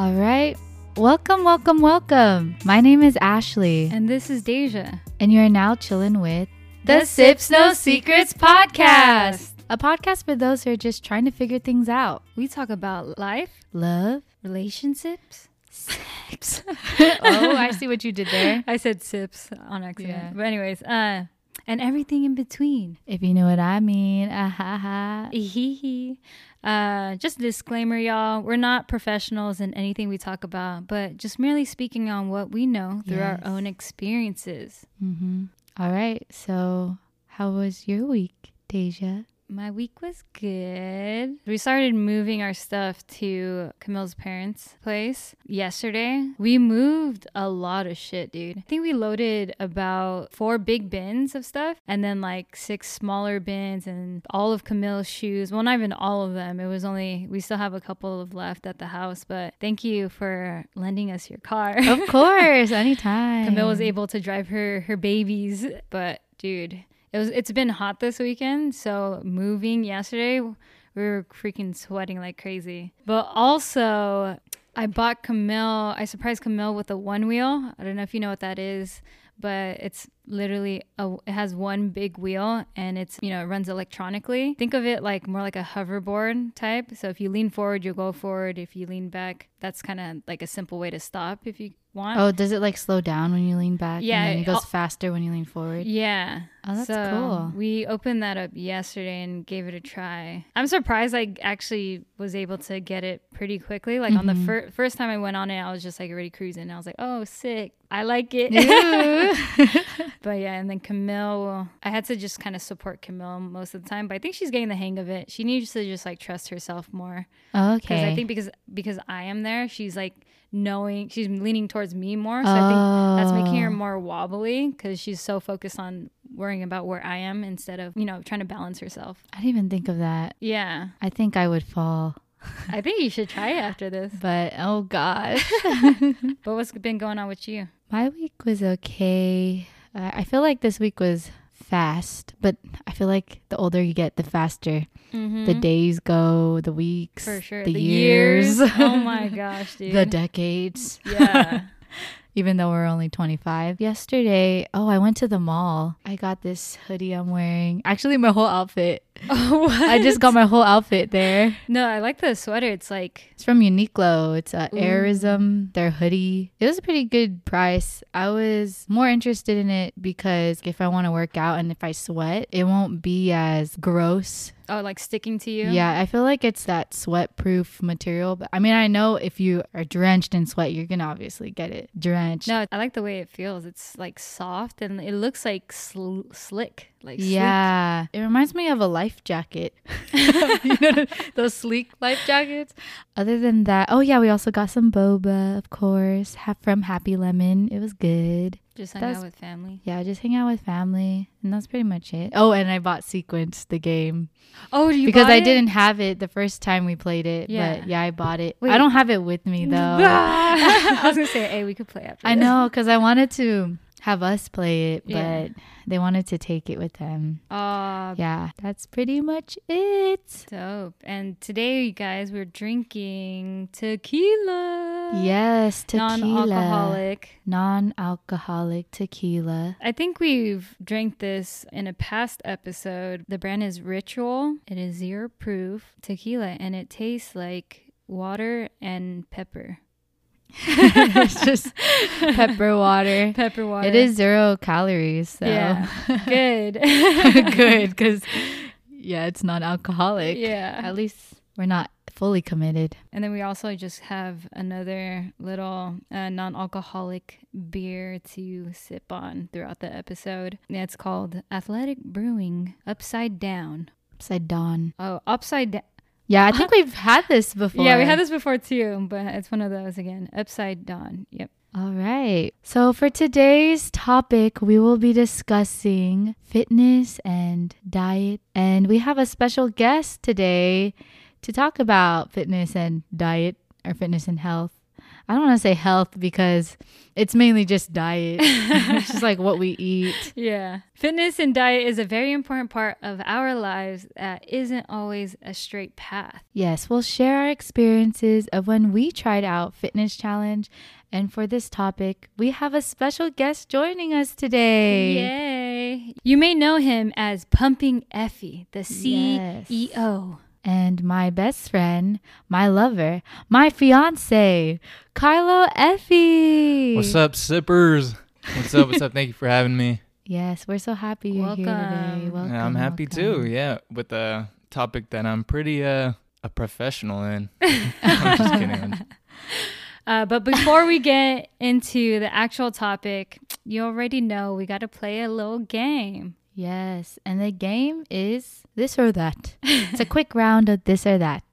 All right. Welcome, welcome, welcome. My name is Ashley, And this is Daysia. and you're now chilling with The Sips No Secrets podcast. a podcast for those who are just trying to figure things out. We talk about life, Love. relationships. Sips. oh, I see what you did there. I said sips on accident. Yeah. But anyways, uh and everything in between. If you know what I mean. Ah, ha, ha. Uh, just a disclaimer, y'all. We're not professionals in anything we talk about, but just merely speaking on what we know through our own experiences. Mm-hmm. All right. So, how was your week, Daysia? My week was good. We started moving our stuff to Camille's parents' place yesterday. We moved a lot of shit, dude. I think we loaded about four big bins of stuff and then like six smaller bins and all of Camille's shoes. Well, not even all of them. It was only, we still have a couple of left at the house, but thank you for lending us your car. Of course, anytime. Camille was able to drive her her babies, but dude, it was it's been hot this weekend, so moving yesterday, we were freaking sweating like crazy. But also, I bought Camille. I surprised Camille with a one wheel. I don't know if you know what that is, but it's literally a, it has one big wheel and it's you know it runs electronically. Think of it like more like a hoverboard type. So if you lean forward, you'll go forward. If you lean back, that's kind of like a simple way to stop if you want. Oh, does it like slow down when you lean back? Yeah, And it goes I'll- faster when you lean forward? Yeah. Oh, that's So, cool. We opened that up yesterday and gave it a try. I'm surprised I actually was able to get it pretty quickly. Like on the Mhm. fir- first time I went on it, I was just like already cruising. I was like, oh, sick. I like it. But yeah, and then Camille, I had to just kind of support Camille most of the time, but I think she's getting the hang of it. She needs to just like trust herself more. Okay. Because. I think because because I am there, she's like knowing she's leaning towards me more. So I think that's making her Oh. more wobbly because she's so focused on worrying about where I am instead of you know trying to balance herself. I didn't even think of that. Yeah, I think I would fall. I think you should try after this. But oh gosh. But what's been going on with you? My week was okay. I I feel like this week was fast, but I feel like the older you get, the faster the days go, the weeks, Mm-hmm. for sure the, years, oh my gosh, dude. the decades. yeah. Even though we're only 25. Yesterday, oh, I went to the mall. I got this hoodie I'm wearing. Actually, my whole outfit. oh, what? I just got my whole outfit there. no. I like the sweater. It's like It's from Uniqlo. It's a Ooh. Airism, their hoodie. It was a pretty good price. I was more interested in it because if I want to work out and if I sweat, it won't be as gross. Oh, like sticking to you. Yeah, I feel like it's that sweat proof material. But I mean, I know if you are drenched in sweat, you're to obviously get it drenched. No, I like the way it feels. It's like soft and it looks like sl- slick. Like sleek. Yeah, it reminds me of a life jacket. you know those sleek life jackets. Other than that, oh yeah, we also got some boba, of course, from Happy Lemon. It was good. Just hang That's- out with family. Yeah, just hang out with family, and that's pretty much it. Oh, and I bought Sequence the game Oh, do you because I it? didn't have it the first time we played it. Yeah. but yeah, I bought it. Wait. I don't have it with me though. I was gonna say, hey, we could play after. I this. know because I wanted to have us play it, but Yeah. they wanted to take it with them. Uh, Yeah, that's pretty much it. dope. And today, you guys, we're drinking tequila. Yes, tequila. Non-alcoholic. Non-alcoholic tequila. I think we've drank this in a past episode. The brand is Ritual. It is zero proof tequila, and it tastes like water and pepper. it's just pepper water. Pepper water. It is zero calories, so Yeah. Good. good because yeah, it's non-alcoholic. yeah. At least we're not fully committed. And then we also just have another little uh, non alcoholic beer to sip on throughout the episode. It's called Athletic Brewing Upside Down. Upside down. Oh, Upside Down. Yeah, I think we've had this before. Yeah, we had this before too, but it's one of those again. Upside Down. Yep. All right. So for today's topic, we will be discussing fitness and diet. And we have a special guest today to talk about fitness and diet or fitness and health. I don't want to say health because it's mainly just diet. it's just like what we eat. Yeah. Fitness and diet is a very important part of our lives that isn't always a straight path. Yes, we'll share our experiences of when we tried out Fitness Challenge. And for this topic, we have a special guest joining us today. Yay. You may know him as Pumping Efe, the Yes. CEO. And my best friend, my lover, my fiance, Carlo Efe. What's up, sippers? What's up? What's up? Thank you for having me. Yes, we're so happy you're here today. Welcome. Welcome. Yeah, I'm happy too. Yeah, with a topic that I'm pretty uh a professional in. I'm just kidding. Uh, but before we get into the actual topic, you already know we got to play a little game. Yes, and the game is this or that. it's a quick round of this or that.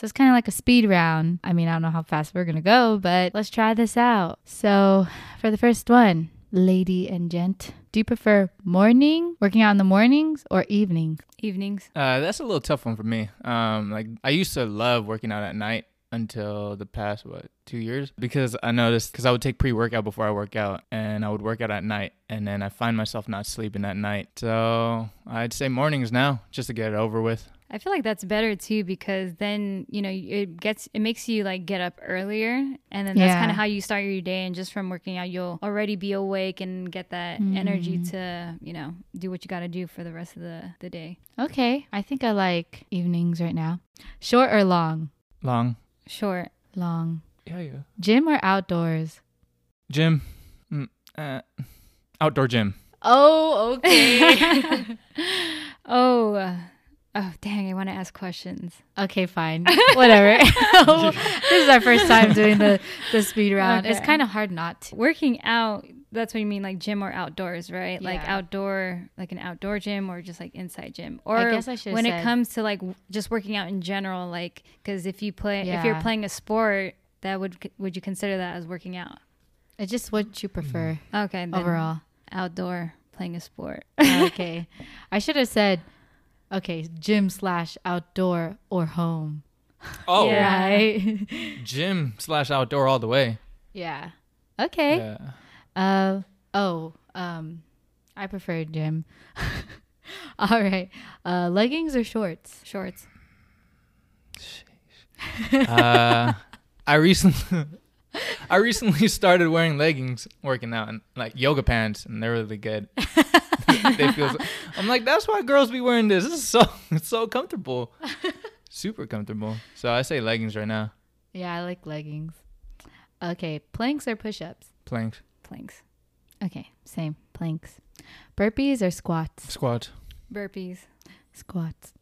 So it's kind of like a speed round. I mean, I don't know how fast we're going to go, but let's try this out. So, for the first one, lady and gent, do you prefer morning, working out in the mornings, or evenings? Evenings. Uh, that's a little tough one for me. Um, like I used to love working out at night until the past what two years because I noticed because I would take pre workout before I work out and I would work out at night and then I find myself not sleeping at night. So I'd say mornings now just to get it over with. I feel like that's better too because then you know it gets it makes you like get up earlier and then that's Yeah. kind of how you start your day and just from working out you'll already be awake and get that energy Mm. to you know do what you got to do for the rest of the the day. Okay, I think I like evenings right now. Short or long? Long. Short. Long. Yeah, yeah. Gym or outdoors? Gym. Mm, uh, outdoor gym. Oh, okay. Oh, uh, oh dang! I want to ask questions. Okay, fine. Whatever. this is our first time doing the, the speed round. It's kind of hard not to. Working out. That's what you mean, like gym or outdoors, right? Like outdoor, like an outdoor gym, or just like inside gym. Or I guess I should when have it comes to like w- just working out in general, like because if you play, if you're playing a sport, that would would you consider that as working out? It's just what you prefer mm-hmm. Okay, then overall. outdoor playing a sport. Oh, okay. I should have said, okay, gym slash outdoor or home. Oh, Yeah. Right? gym slash outdoor all the way. yeah. Okay. Yeah. Uh, oh, um, I prefer gym. All right. Uh, leggings or shorts? Shorts. uh, I recently, I recently started wearing leggings, working out, and like yoga pants, and they're really good. they feel. So, I'm like, that's why girls be wearing this. This is so, it's so comfortable, super comfortable. So I say leggings right now. Yeah, I like leggings. Okay, planks or push-ups? Planks, Planks. Okay, same. Planks. Burpees or squats? squat, Burpees. Squats.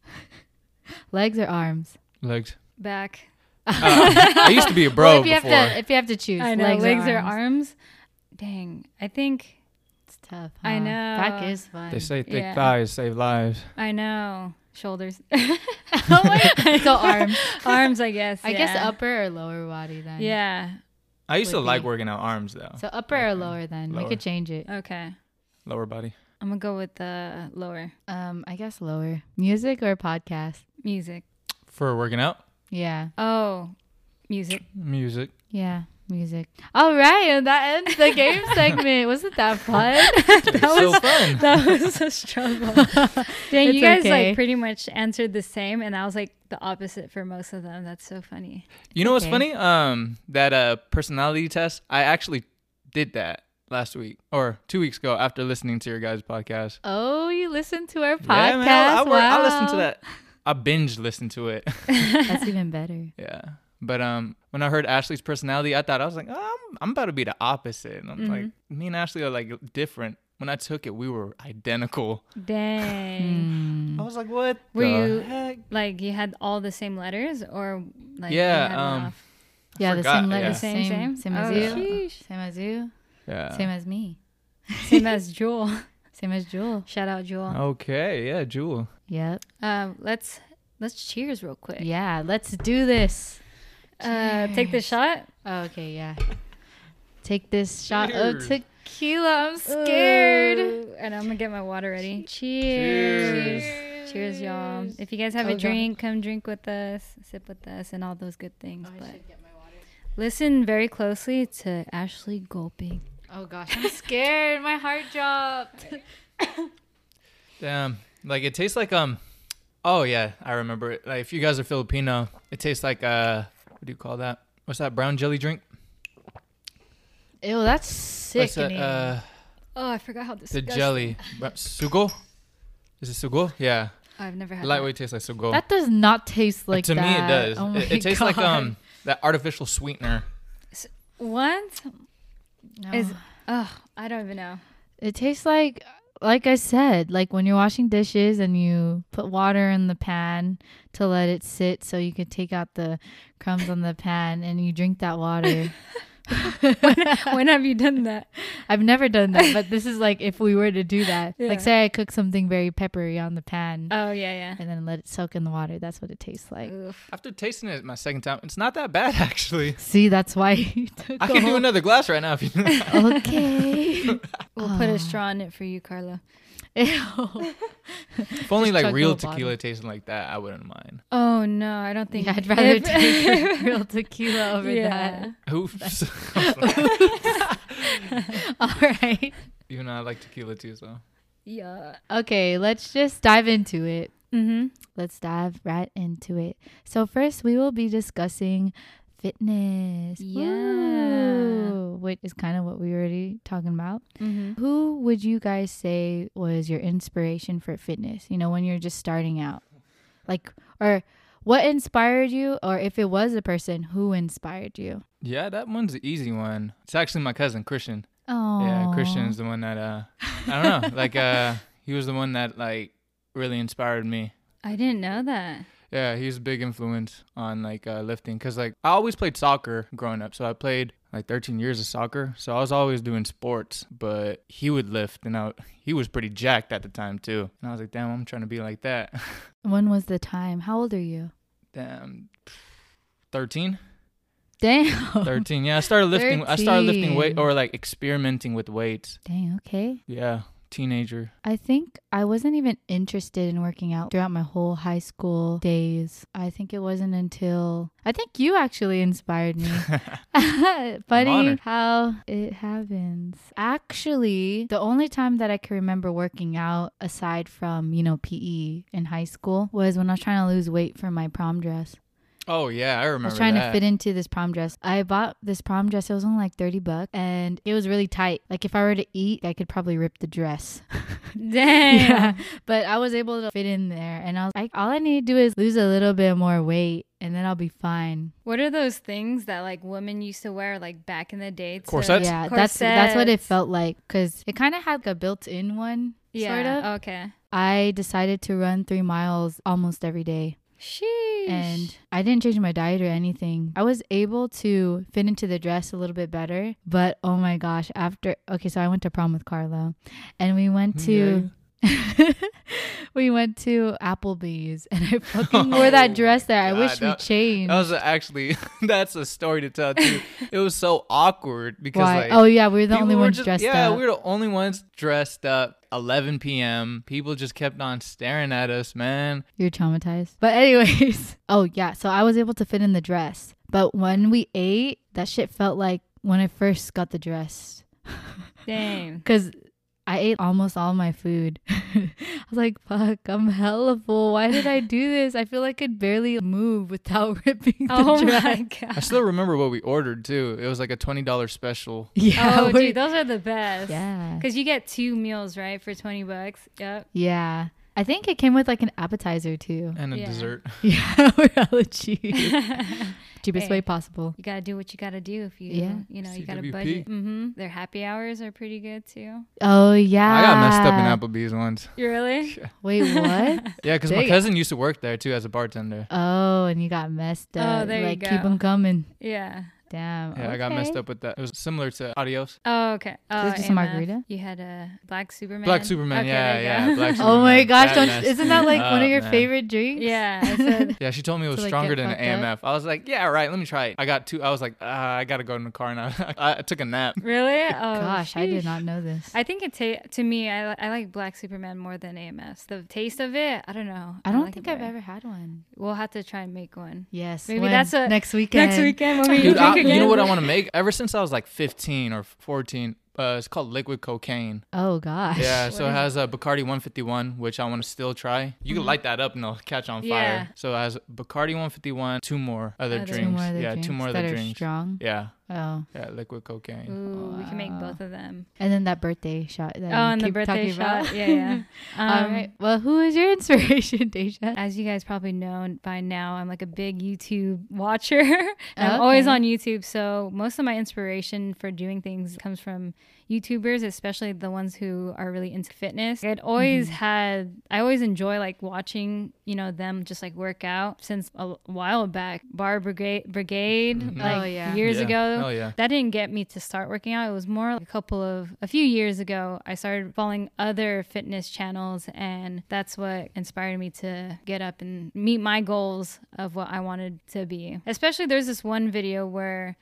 Legs or arms? legs. Back. Uh, I used to be a bro well, if you before. have to, if you have to choose, I know. legs, Legs, or, or, arms. arms. Dang. I think It's tough. I know. Back is fun. they say thick Yeah. thighs save lives. I know. Shoulders. oh my So arms. Arms, I guess. I guess upper or lower body then. Yeah. I used to Would like be. working out arms though. So upper or lower then. We could change it. Okay. Lower body. I'm gonna go with the lower Um, I guess lower. Music or podcast? music. For working out, Yeah. Oh, music. music. Yeah. Music. All right, and that ends the game segment. Wasn't that fun? That was- so fun. That was a struggle. Dang, It's you guys okay. like pretty much answered the same, and I was like the opposite for most of them. That's so funny. You know what's funny? Um, that uh personality test. I actually did that last week or two weeks ago after listening to your guys' podcast. Oh, you listened to our podcast. Yeah, man. I, I, wor- I listened to that. I binge listened to it. That's even better. yeah. But um, when I heard Ashley's personality, I thought I was like, oh, I'm, I'm about to be the opposite. And I'm like, Mm-hmm. me and Ashley are like different. When I took it, we were identical. Dang. Hmm. I was like, what? Were the you- heck? Like you had all the same letters, or like Yeah, you had um, off? Yeah, the same letters, yeah. Same, Same, same? same as Oh, you. sheesh. Same as you. Yeah. Same as me. same as Jewel. Same as Jewel. Shout out Jewel. Okay. Yeah, Jewel. Yep. Um, let's let's cheers real quick. Yeah, let's do this. Uh, take the shot. Oh, okay, yeah. Take this shot of tequila. I'm scared. Ooh, and I'm gonna get my water ready. Cheers. Cheers. Cheers, y'all. If you guys have Oh, a God. drink, come drink with us, sip with us, and all those good things. Oh, but Listen very closely to Ashley gulping. Oh gosh, I'm scared. My heart dropped. Damn. Like it tastes like um. Oh yeah, I remember it. Like if you guys are Filipino, it tastes like uh. What do you call that? What's that brown jelly drink? Ew, that's What's that? sickening. Uh, Oh, I forgot how this. the jelly. Bra- Sago. Is it sago? Yeah. I've never had Lightweight tastes like sago. that does not taste like to that. me, it does. Oh it, it tastes like um that artificial sweetener. that. What? No. Is oh, I don't even know. It tastes like like I said, like when you're washing dishes and you put water in the pan to let it sit so you could take out the crumbs on the pan and you drink that water. when have you done that? I've never done that, but this is like if we were to do that. Yeah. Like say I cook something very peppery on the pan Oh yeah, yeah. and then let it soak in the water. That's what it tastes like. Oof. After tasting it my second time, it's not that bad actually. See, that's why you took I a can do another glass right now if you. Okay. We'll put a straw in it for you, Carlo. Ew. if only like real tequila bottle. tasted like that, I wouldn't mind. Oh no, I don't think. Yeah, I'd rather if- take real tequila over Yeah. Oops. All right. Even though I like tequila too, so. Yeah. Okay, let's just dive into it. Mm-hmm. Let's dive right into it. So first, we will be discussing fitness. Yeah. Woo, which is kind of what we were already talking about. Mm-hmm. Who would you guys say was your inspiration for fitness? You know, when you're just starting out, like, or what inspired you, or if it was a person, who inspired you? Yeah, that one's the easy one. It's actually my cousin Christian. Oh, Yeah, Christian is the one that uh I don't know, like uh he was the one that like really inspired me. I didn't know that. Yeah, he's a big influence on like uh, lifting cuz like I always played soccer growing up. So I played like 13 years of soccer. So I was always doing sports, but he would lift and I, he was pretty jacked at the time too. And I was like, "Damn, I'm trying to be like that." When was the time? How old are you? Damn. 13? Damn. 13. Yeah, I started lifting I started lifting weight or like experimenting with weights. Dang. Okay. Yeah, teenager. I think I wasn't even interested in working out throughout my whole high school days. I think it wasn't until I think you actually inspired me. Funny how it happens. Actually, the only time that I can remember working out aside from, you know, PE in high school was when I was trying to lose weight for my prom dress. Oh yeah, I remember I was trying that. to fit into this prom dress. I bought this prom dress. It was only like 30 bucks and it was really tight. Like if I were to eat, I could probably rip the dress. Damn. yeah. But I was able to fit in there and I was like, all I need to do is lose a little bit more weight and then I'll be fine. What are those things that like women used to wear like back in the day? to- Corsets? yeah, that's that's what it felt like cuz it kind of had like a built-in one Yeah. sort of. Okay. I decided to run 3 miles almost every day. Sheesh. and I didn't change my diet or anything. I was able to fit into the dress a little bit better, but oh my gosh, after okay, so I went to prom with Carlo and we went to we went to Applebee's and I fucking wore that dress there. I God, wish we that- changed. That was actually that's a story to tell too. it was so awkward because like oh yeah, we were the only were ones just- dressed yeah, up. we were the only ones dressed up. 11 p.m. People just kept on staring at us, man. You're traumatized. But anyways, oh yeah, so I was able to fit in the dress. But when we ate, that shit felt like when I first got the dress. Damn. Because I ate almost all my food. I was like, fuck, I'm hella full. Why did I do this? I feel like I could barely move without ripping the Oh dress. my I still remember what we ordered too. It was like a $20 special. Yeah. Oh, we- dude, those are the best. yeah. Because you get two meals, right, for 20 bucks. Yep. Yeah. I think it came with like an appetizer too. And a Yeah. dessert. Yeah, we're hella cheap. Cheapest Hey. way possible. You gotta do what you gotta do if you, Yeah. you know, you gotta budget. Mm-hmm. Their happy hours are pretty good too. Oh yeah. I got messed up in Applebee's once. You really? Wait, what? Yeah, because my Dang. cousin used to work there too as a bartender. oh, and you got messed up. Oh, up. there you like keep them coming. Yeah. Damn. Yeah, I got messed up with that. It was similar to Adios. Oh Oh, okay. Oh, just a margarita? You had a black Superman. Black Superman, Okay, yeah, yeah. go. Black Oh my gosh! That Don't, messed isn't that me like one up, of your man. favorite drinks? Yeah, I said. Yeah, she told me it was To, like, stronger than an fucked AMF. I was like, yeah, right. Let me try it. I got two. I was like, uh, I gotta go in the car now. I, I took a nap. really? Oh, Gosh, I did not know this. I think it ta- to me, I, li- I like Black Superman more than AMF. The taste of it, I don't know. I don't like think I've ever had one. We'll have to try and make one. Yes, Maybe when? that's a- next weekend. Next weekend when we Dude, drink I, again. you know what I want to make? Ever since I was like 15 or 14, uh, it's called liquid cocaine. Oh gosh. Yeah, so it has a Bacardi 151, which I want to still try. You can light that up and it'll catch on Mm-hmm. Yeah. fire. So it has Bacardi 151, two more other Other- drinks. Two more other yeah, drinks two more that other are drinks. strong. Yeah, Oh, yeah, liquid cocaine. Ooh, we can make Wow. both of them. and then that birthday shot. That oh, and the birthday talking about. shot. Yeah, yeah. All Um, right. Well, who is your inspiration, Daysia? As you guys probably know by now, I'm like a big YouTube watcher. I'm always on YouTube. So most of my inspiration for doing things comes from YouTubers, especially the ones who are really into fitness. I'd always Mm-hmm. had, I always enjoy like watching, you know, them just like work out since a while back. Bar Brigade, Brigade Mhm. like Oh, yeah. years Yeah. ago. Oh yeah. That didn't get me to start working out. It was more like a couple of a few years ago. I started following other fitness channels, and that's what inspired me to get up and meet my goals of what I wanted to be. Especially there's this one video where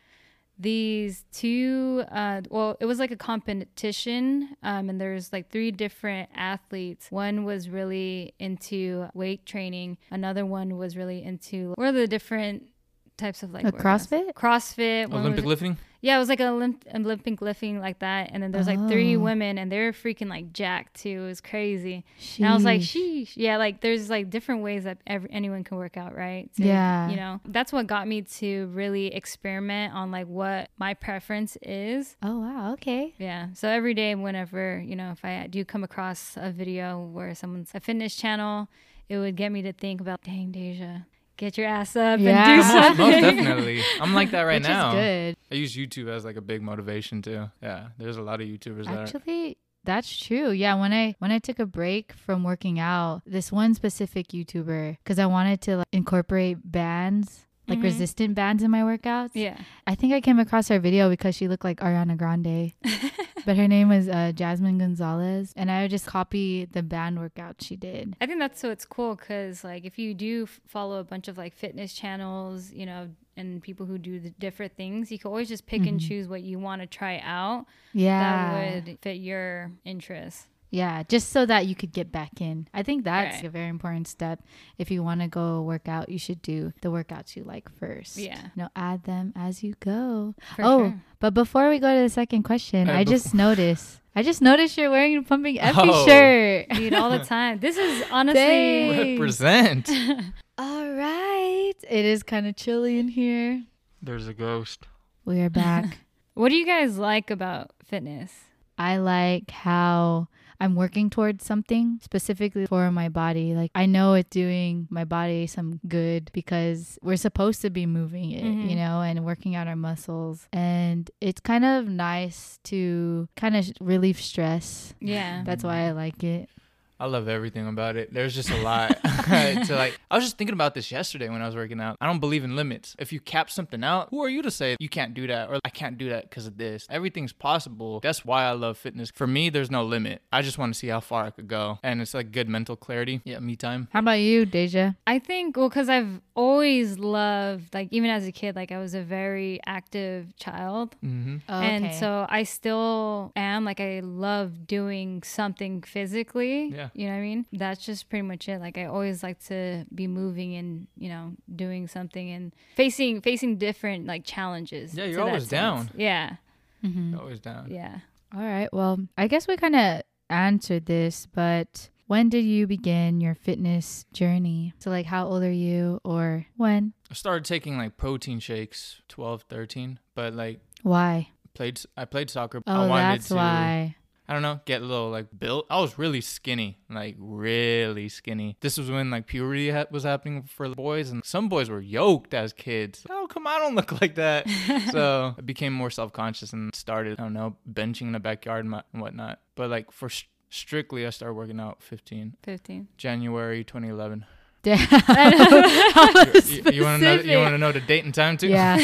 these two uh well it was like a competition um and there's like three different athletes. One was really into weight training. Another one was really into what are the different types of like A? CrossFit? crossfit Olympic was- lifting. yeah, it was like an Olymp- Olympic lifting like that, and then there's like three oh. women, and they're freaking like jacked too. It was crazy. And I was like, Sheesh. sheesh. Yeah, like there's like different ways that every, anyone can work out, right? To, Yeah. You know, that's what got me to really experiment on like what my preference is. Oh wow. Okay. Yeah. So every day, whenever, you know, if I do come across a video where someone's a fitness channel, it would get me to think about, dang, Daysia, get your ass up Yeah. and do Most, something. most definitely. I'm like that right Which now. is good. I use YouTube as like a big motivation too. Yeah, there's a lot of YouTubers that. Actually, that's true. Yeah, when I when I took a break from working out, this one specific YouTuber because I wanted to like, incorporate bands, like Mhm. resistant bands in my workouts. Yeah. I think I came across her video because she looked like Ariana Grande, but her name was uh, Jasmine Gonzalez, and I would just copy the band workout she did. I think that's so it's cool because like if you do f- follow a bunch of like fitness channels, you know, and people who do the different things, you can always just pick and Mhm. choose what you want to try out Yeah, that would fit your interests. Yeah, just so that you could get back in. I think that's Right. a very important step. If you want to go work out, you should do the workouts you like first. Yeah. You know, add them as you go. For oh, sure. but before we go to the second question, Uh, I bef- just noticed. I just noticed you're wearing a pumping Efe Oh. shirt. Dude, all the time. This is honestly Dang. Represent. All right, it is kind of chilly in here. There's a ghost. We are back. What do you guys like about fitness? I like how I'm working towards something specifically for my body. Like I know it's doing my body some good because we're supposed to be moving it, Mhm. you know, and working out our muscles. And it's kind of nice to kind of relieve stress. Yeah. That's why I like it. I love everything about it. There's just a lot to like. I was just thinking about this yesterday when I was working out. I don't believe in limits. If you cap something out, who are you to say you can't do that or I can't do that because of this? Everything's possible. That's why I love fitness. For me, there's no limit. I just want to see how far I could go, and it's like good mental clarity. Yeah, me time. How about you, Daysia? I think well cuz I've always loved like even as a kid like I was a very active child. Mm-hmm. And so I still am like I love doing something physically. Yeah. You know what I mean? That's just pretty much it. Like I always like to be moving and, you know, doing something and facing facing different like challenges. Yeah, you're always down. Yeah. Mhm. Always down. Yeah. All right. Well, I guess we kind of answered this, but when did you begin your fitness journey? So, like, how old are you or when? I started taking like protein shakes 12, 13, but like Why? played I played soccer. Oh, I wanted that's to, why. I don't know, get a little like built. I was really skinny, like really skinny. This was when like puberty ha- was happening for the boys, and some boys were yoked as kids. Oh, come on, I don't look like that. so I became more self conscious and started, I don't know, benching in the backyard and, my, and whatnot. But like for st- strictly, I started working out 15 15. January 2011. Damn. You, you want to know? You want to know the date and time too? Yeah.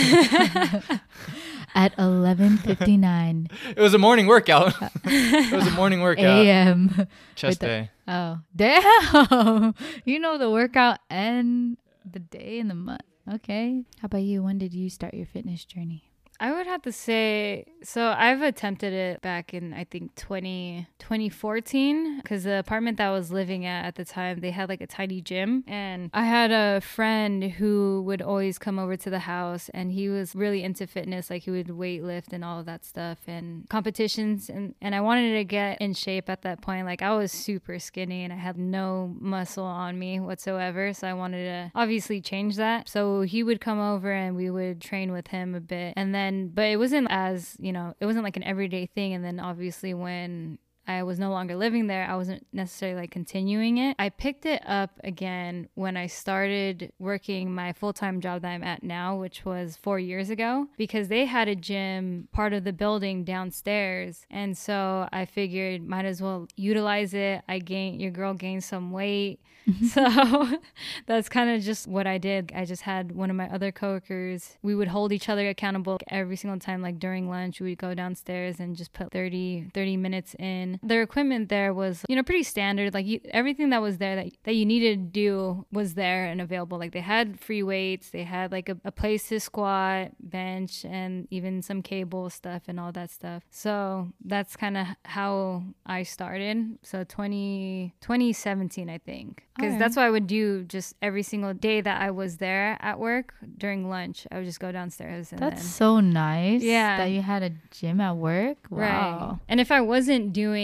At 11:59 It was a morning workout. it was a morning workout. a.m. Chest the- day. Oh, damn. you know the workout and the day and the month. Okay. How about you? When did you start your fitness journey? I would have to say so I've attempted it back in I think 20 2014 cuz the apartment that I was living at at the time they had like a tiny gym and I had a friend who would always come over to the house and he was really into fitness like he would weight lift and all of that stuff and competitions and and I wanted to get in shape at that point like I was super skinny and I had no muscle on me whatsoever so I wanted to obviously change that. So he would come over and we would train with him a bit and then but it wasn't as you know it wasn't like an everyday thing. And then obviously when I was no longer living there. I wasn't necessarily like continuing it. I picked it up again when I started working my full time job that I'm at now, which was four years ago, because they had a gym part of the building downstairs. And so I figured might as well utilize it. I gained, your girl gained some weight. so that's kind of just what I did. I just had one of my other coworkers. We would hold each other accountable every single time. Like during lunch, we would go downstairs and just put 30, 30 minutes in. Their equipment there was, you know, pretty standard. Like you, everything that was there that, that you needed to do was there and available. Like they had free weights, they had like a, a place to squat, bench, and even some cable stuff and all that stuff. So that's kind of how I started. So 20, 2017, I think oh, because Alright. that's what I would do just every single day that I was there at work during lunch. I would just go downstairs and That's then. so nice. Yeah. That you had a gym at work. Right. Wow. And if I wasn't doing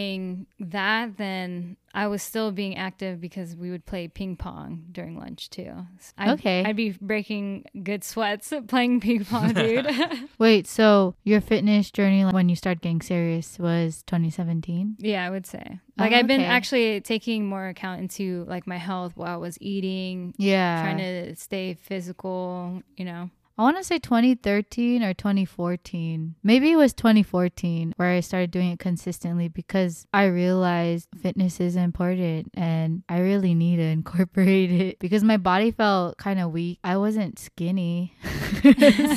that, then I was still being active because we would play ping pong during lunch too. I'd, Okay. I'd be breaking good sweats playing ping pong, dude. Wait, so your fitness journey like, when you started getting serious was 2017? yeah, I would say. Like Oh, I've been okay. actually taking more account into like my health while I was eating, Yeah. trying to stay physical, you know. I want to say 2013 or 2014. Maybe it was 2014 where I started doing it consistently because I realized fitness is important and I really need to incorporate it because my body felt kind of weak. I wasn't skinny.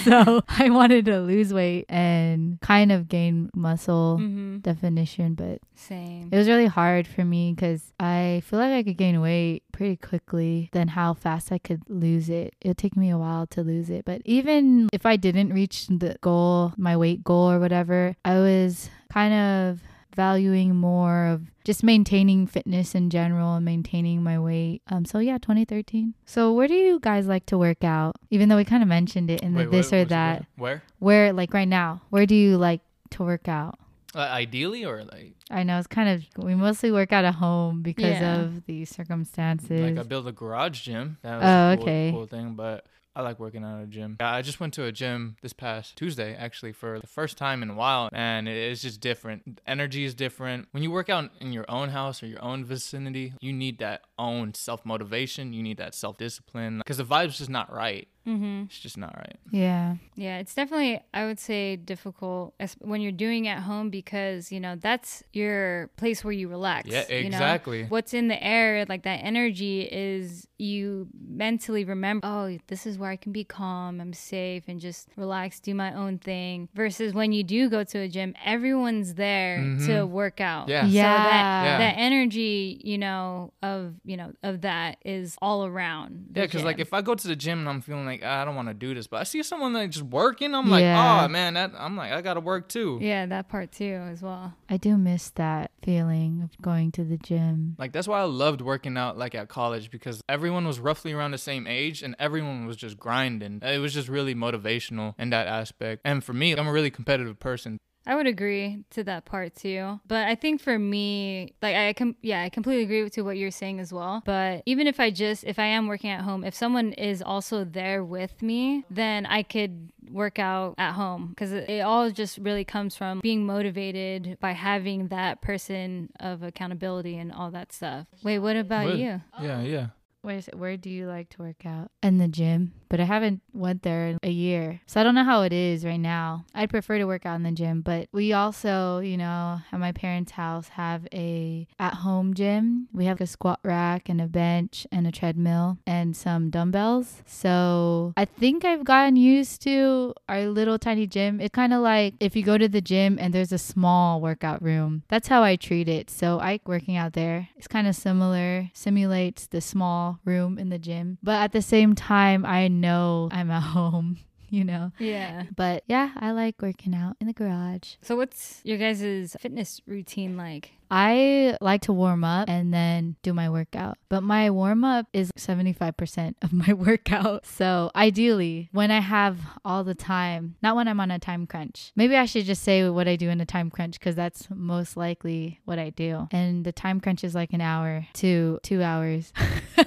so I wanted to lose weight and kind of gain muscle Mm-hmm. definition, but Same. it was really hard for me because I feel like I could gain weight pretty quickly than how fast I could lose it. It would take me a while to lose it. But even if I didn't reach the goal, my weight goal or whatever, I was kind of valuing more of just maintaining fitness in general and maintaining my weight. Um so yeah, 2013. So where do you guys like to work out? Even though we kind of mentioned it in the Wait, this what- or that. Where? Where like right now, where do you like to work out? Uh, ideally, or like I know it's kind of we mostly work out at home because Yeah. of the circumstances. like I built a garage gym. That was Oh, a cool, okay. cool thing, but. I like working out at a gym. Yeah, I just went to a gym this past Tuesday, actually, for the first time in a while, and it is just different. Energy is different. When you work out in your own house or your own vicinity, you need that own self motivation. You need that self discipline because the vibe's just not right. Mm-hmm. It's just not right. yeah, Yeah, it's definitely, I would say, difficult as- when you're doing at home because, you know, that's your place where you relax. Yeah, you know? exactly. What's in the air, like that energy, is you mentally remember, oh, this is where I can be calm, I'm safe, and just relax, do my own thing. Versus when you do go to a gym, everyone's there to Mhm. work out. Yeah. yeah. So that, Yeah. that energy, you know, of, you know, of that is all around. the Yeah, because like if I go to the gym and I'm feeling like "Ah, I don't want to do this, but I see someone like just working, I'm like, Yeah. oh man, that I'm like I gotta work too. yeah, that part too as well. I do miss that feeling of going to the gym. Like that's why I loved working out like at college because everyone was roughly around the same age and everyone was just grinding. It was just really motivational in that aspect. And for me, I'm a really competitive person. I would agree to that part too. But I think for me, like I com- yeah, I completely agree to what you're saying as well. But even if I just if I am working at home, if someone is also there with me, then I could work out at home because it, it all just really comes from being motivated by having that person of accountability and all that stuff. Wait, what about What? you? Yeah, yeah. Where is it? Where do you like to work out? In the gym, but I haven't went there in a year. So I don't know how it is right now. I'd prefer to work out in the gym, but we also, you know, at my parents' house have a at-home gym. We have a squat rack and a bench and a treadmill and some dumbbells. So I think I've gotten used to our little tiny gym. It's kind of like if you go to the gym and there's a small workout room. That's how I treat it. So I working out there. It's kind of similar, simulates the small room in the gym. But at the same time, I know I'm at home. You know, Yeah. but yeah, I like working out in the garage. So what's your guys' fitness routine like? I like to warm up and then do my workout, but my warm up is 75% of my workout. So, ideally, when I have all the time, not when I'm on a time crunch. Maybe I should just say what I do in a time crunch because that's most likely what I do. And the time crunch is like an hour to two hours.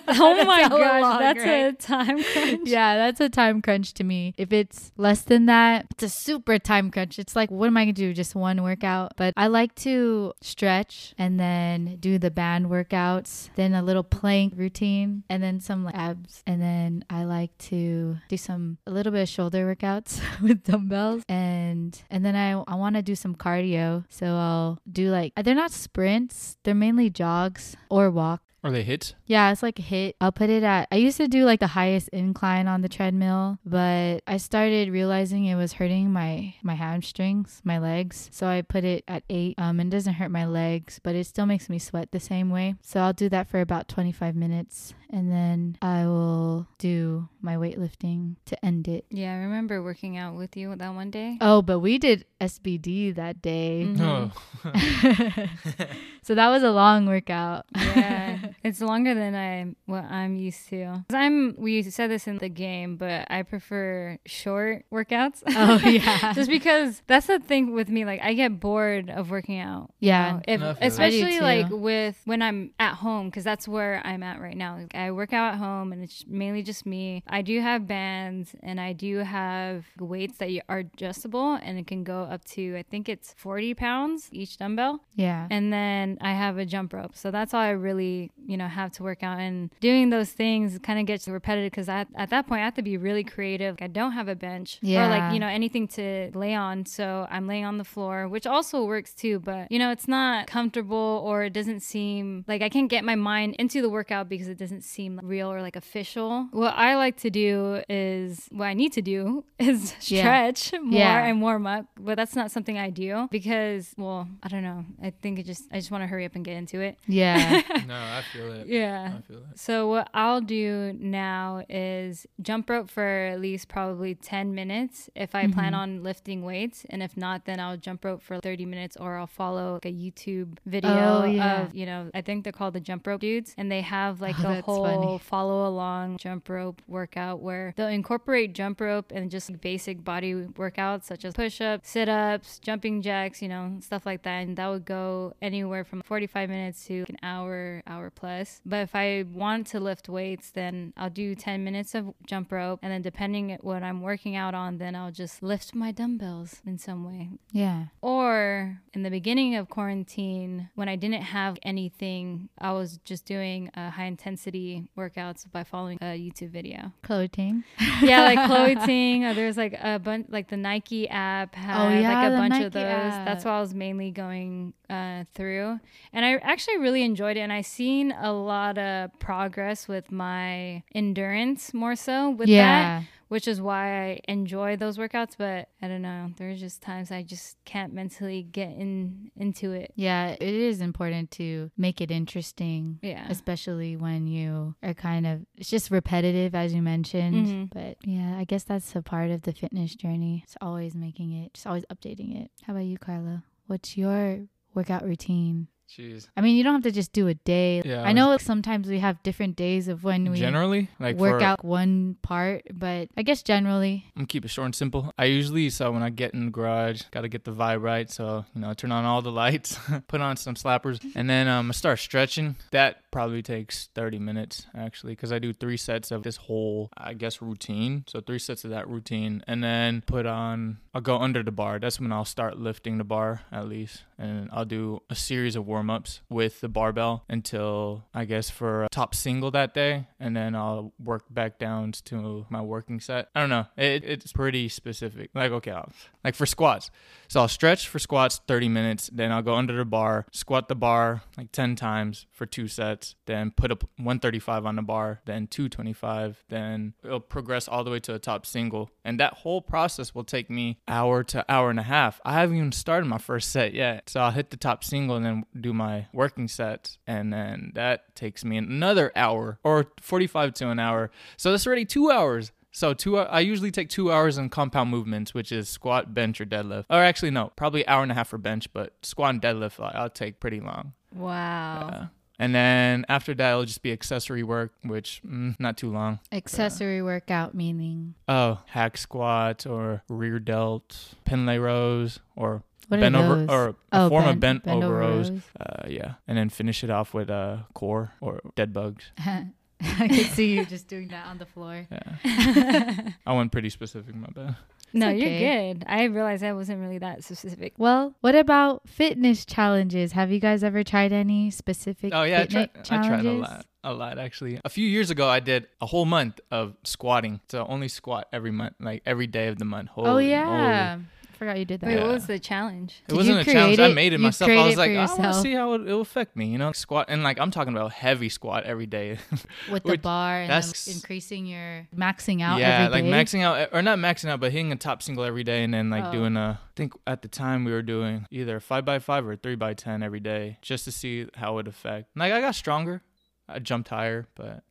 Oh my gosh, long, that's a time crunch. yeah, that's a time crunch to me. If it's less than that, it's a super time crunch. It's like, what am I gonna do? Just one workout? But I like to stretch and then do the band workouts, then a little plank routine, and then some abs. And then I like to do some a little bit of shoulder workouts with dumbbells, and and then I I want to do some cardio. So I'll do like they're not sprints, they're mainly jogs or walk. Are they HIITs? Yeah, it's like HIIT. I'll put it at. I used to do like the highest incline on the treadmill, but I started realizing it was hurting my my hamstrings, my legs. So I put it at eight. Um, and it doesn't hurt my legs, but it still makes me sweat the same way. So I'll do that for about 25 minutes, and then I will do my weightlifting to end it. Yeah, I remember working out with you that one day. Oh, but we did SBD that day. Mhm. No. so that was a long workout. yeah, it's longer than I what I'm used to. 'Cause I'm we said this in the game, but I prefer short workouts. oh yeah. Just because that's the thing with me, like I get bored of working out. you Yeah. know? If, No, I feel that. I especially like with when I'm at home, because that's where I'm at right now. Like, I work out at home, and it's mainly just me. I do have bands, and I do have weights that are adjustable, and it can go up to I think it's 40 pounds each dumbbell. yeah. And then I have a jump rope. So that's all I really, you know, have to work out. And doing those things kind of gets repetitive because at, at that point I have to be really creative. I don't have a bench or like, you know, anything to lay on. So I'm laying on the floor, which also works too. But, you know, it's not comfortable or it doesn't seem like I can't get my mind into the workout because it doesn't seem real or like official. What I like to do is what I need to do is Yeah. stretch more Yeah. and warm up. But that's not something I do because, well, I don't know. I think it just, I just want to hurry up and get into it. Yeah. no, I feel it. Yeah. I feel it. So what I'll do now is jump rope for at least probably 10 minutes if I plan Mhm. on lifting weights and if not then I'll jump rope for 30 minutes or I'll follow like a YouTube video Oh, yeah. of you know I think they're called the jump rope dudes and they have like Oh, a whole funny. follow along jump rope workout where they'll incorporate jump rope and just like, basic body workouts such as push-ups, sit-ups, jumping jacks, you know, stuff like that and that would go anywhere from 45 minutes to an hour, hour plus. But if I want to lift weights, then I'll do 10 minutes of jump rope and then depending at what I'm working out on, then I'll just lift my dumbbells in some way. yeah. Or in the beginning of quarantine, when I didn't have anything, I was just doing uh, high intensity workouts by following a YouTube video. Chloe Ting. Yeah, like Chloe Ting. Or there's like a bunch, like the Nike app had Oh, yeah, like a bunch Nike of those. That's app. what I was mainly going uh, through, and I actually really enjoyed it. And I seen a lot of progress with my endurance more so with that which is why I enjoy those workouts. But I don't know, there's just times I just can't mentally get in into it. Yeah, it is important to make it interesting, Yeah. especially when you are kind of it's just repetitive as you mentioned. Mhm. But yeah, I guess that's a part of the fitness journey. It's always making it, just always updating it. How about you, Carlo? What's your workout routine? Jeez. I mean, you don't have to just do a day. Yeah, I I know sometimes we have different days of when we Generally, like work for, out one part, but I guess generally, I'm gonna keep it short and simple. I usually so when I get in the garage, gotta get the vibe right. So you know, turn on all the lights, put on some slappers, and then um, I start stretching. That probably takes 30 minutes actually because I do three sets of this whole, I guess, routine. So three sets of that routine, and then put on. I'll go under the bar. That's when I'll start lifting the bar at least, and I'll do a series of warm ups with the barbell until I guess for top single that day, and then I'll work back down to my working set. I don't know. It, it's pretty specific. Like okay, I'll, like for squats. So I'll stretch for squats 30 minutes, then I'll go under the bar, squat the bar like 10 times for two sets, then put up 135 on the bar, then 225, then it'll progress all the way to a top single. And that whole process will take me hour to hour and a half. I haven't even started my first set yet. So I'll hit the top single and then do my working sets. And then that takes me another hour or 45 to an hour. So that's already two hours. So two, I usually take two hours in compound movements, which is squat, bench, or deadlift. Or actually, no, probably hour and a half for bench, but squat and deadlift, I'll take pretty long. Wow. Yeah. And then after that, it'll just be accessory work, which mm, not too long. Accessory workout meaning. Oh, hack squats or rear delt, Pendlay rows, or What bent over or a Oh, form of bent- over rows. rows. Uh, yeah, and then finish it off with uh, core or dead bugs. I could see you just doing that on the floor. Yeah, I went pretty specific. My bad. No, okay. you're good. I realized I wasn't really that specific. Well, what about fitness challenges? Have you guys ever tried any specific Oh yeah, I fitness tried. I tried a lot. A lot actually. A few years ago, I did a whole month of squatting. So only squat every month, like every day of the month. oh yeah, moly. I forgot you did that. Wait, what was the challenge? It Did wasn't you a challenge. create I it? made it You myself. I created was it like, for I want to yourself? see how it, it'll affect me. You know, squat and like I'm talking about heavy squat every day. with the Which- bar and then that's- increasing your maxing out yeah, every like day? maxing out eh, or not maxing out, but hitting a top single every day, and then like Oh. doing a. I think at the time we were doing either five by five or three by ten every day, just to see how it affect. Like I got stronger, I jumped higher, but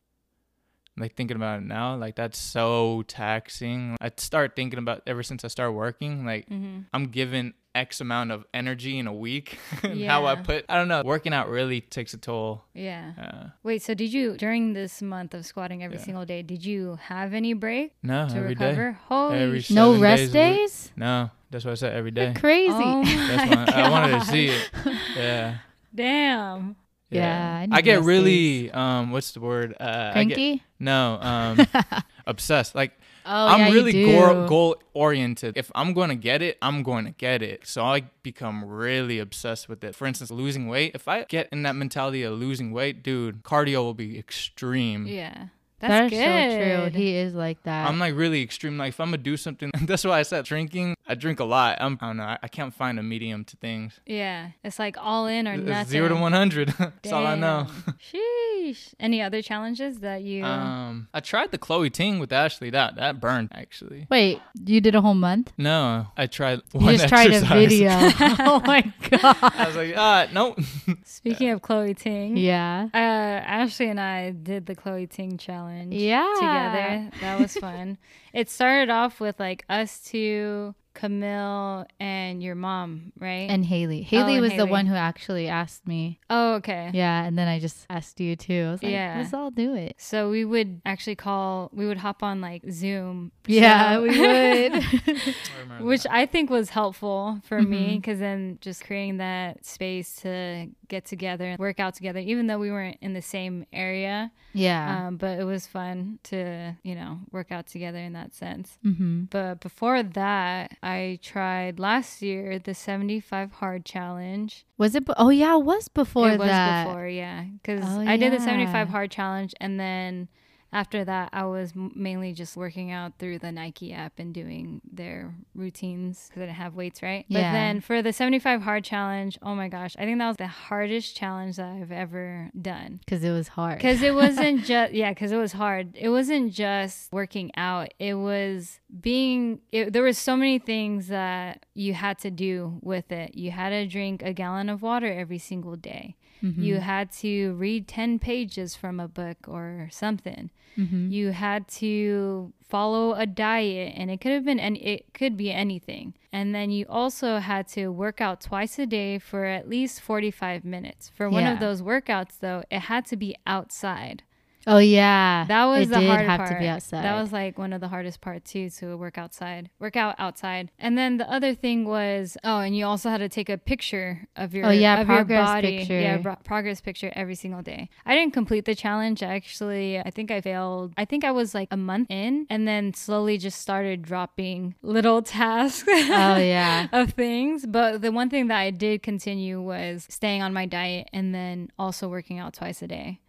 like thinking about it now, like that's so taxing. I start thinking about ever since I started working, like Mm-hmm. I'm given X amount of energy in a week, and how I put. I don't know. Working out really takes a toll. Yeah. Uh, Wait, so did you during this month of squatting every Yeah. single day? Did you have any break no, to every day. recover? Holy Every no rest days days? No, that's what I said every day You're crazy. Oh That's my why I wanted to see it. Yeah. Damn. Yeah, I I, get rest really um what's the word? Uh I get, Cranky? no, um obsessed. Like Oh, I'm yeah, really goal, goal oriented. If I'm going to get it, I'm going to get it. So I become really obsessed with it. For instance, losing weight. If I get in that mentality of losing weight, dude, cardio will be extreme. Yeah. That's That's, good. so true. He is like that. I'm like really extreme. Like if I'm gonna do something, that's why I said drinking. I drink a lot. I'm, I don't know. I, I can't find a medium to things. yeah. It's like all in or It's nothing. Zero to one hundred. that's all I know. Sheesh. Any other challenges that you Um, I tried the Chloe Ting with Ashley. That that burned actually. Wait, you did a whole month? No, I tried. You one just tried a video. oh my god. I was like, ah, nope. Speaking of Chloe Ting, Yeah. uh, Ashley and I did the Chloe Ting challenge Yeah. together. That was fun. It started off with like us two, Camille, and your mom, right? And Haley. Haley and was the one who actually asked me. oh, okay. Yeah, and then I just asked you too. I was like, Yeah. let's all do it. So we would actually call, we would hop on like Zoom. Yeah, So- we would. I Which that. I think was helpful for me Mhm. because then just creating that space to get together and work out together, even though we weren't in the same area. yeah. Um, but it was fun to, you know, work out together in that sense. mm-hmm. But before that, I tried last year the 75 hard challenge. Was it? Be- oh yeah, it was before it was before, yeah. Because Oh, I did the 75 hard challenge and then after that, I was mainly just working out through the Nike app and doing their routines because I didn't have weights, right? Yeah. But then for the 75 hard challenge, oh my gosh, I think that was the hardest challenge that I've ever done. Because it was hard. Because it wasn't just, yeah, because it was hard. It wasn't just working out, it was being, it, there was so many things that you had to do with it. You had to drink a gallon of water every single day. Mhm. You had to read 10 pages from a book or something. Mhm. You had to follow a diet and it could have been and it could be anything. And then you also had to work out twice a day for at least 45 minutes. For one Yeah. of those workouts though, it had to be outside. Oh yeah, That was it the did hard have part. to be outside. That was like one of the hardest parts too to work outside, work out outside. And then the other thing was, oh, and you also had to take a picture of your Oh, yeah, of your progress body. picture. Yeah, bro- progress picture every single day. I didn't complete the challenge. I actually, I think I failed. I think I was like a month in, and then slowly just started dropping little tasks. oh yeah. of things. But the one thing that I did continue was staying on my diet and then also working out twice a day.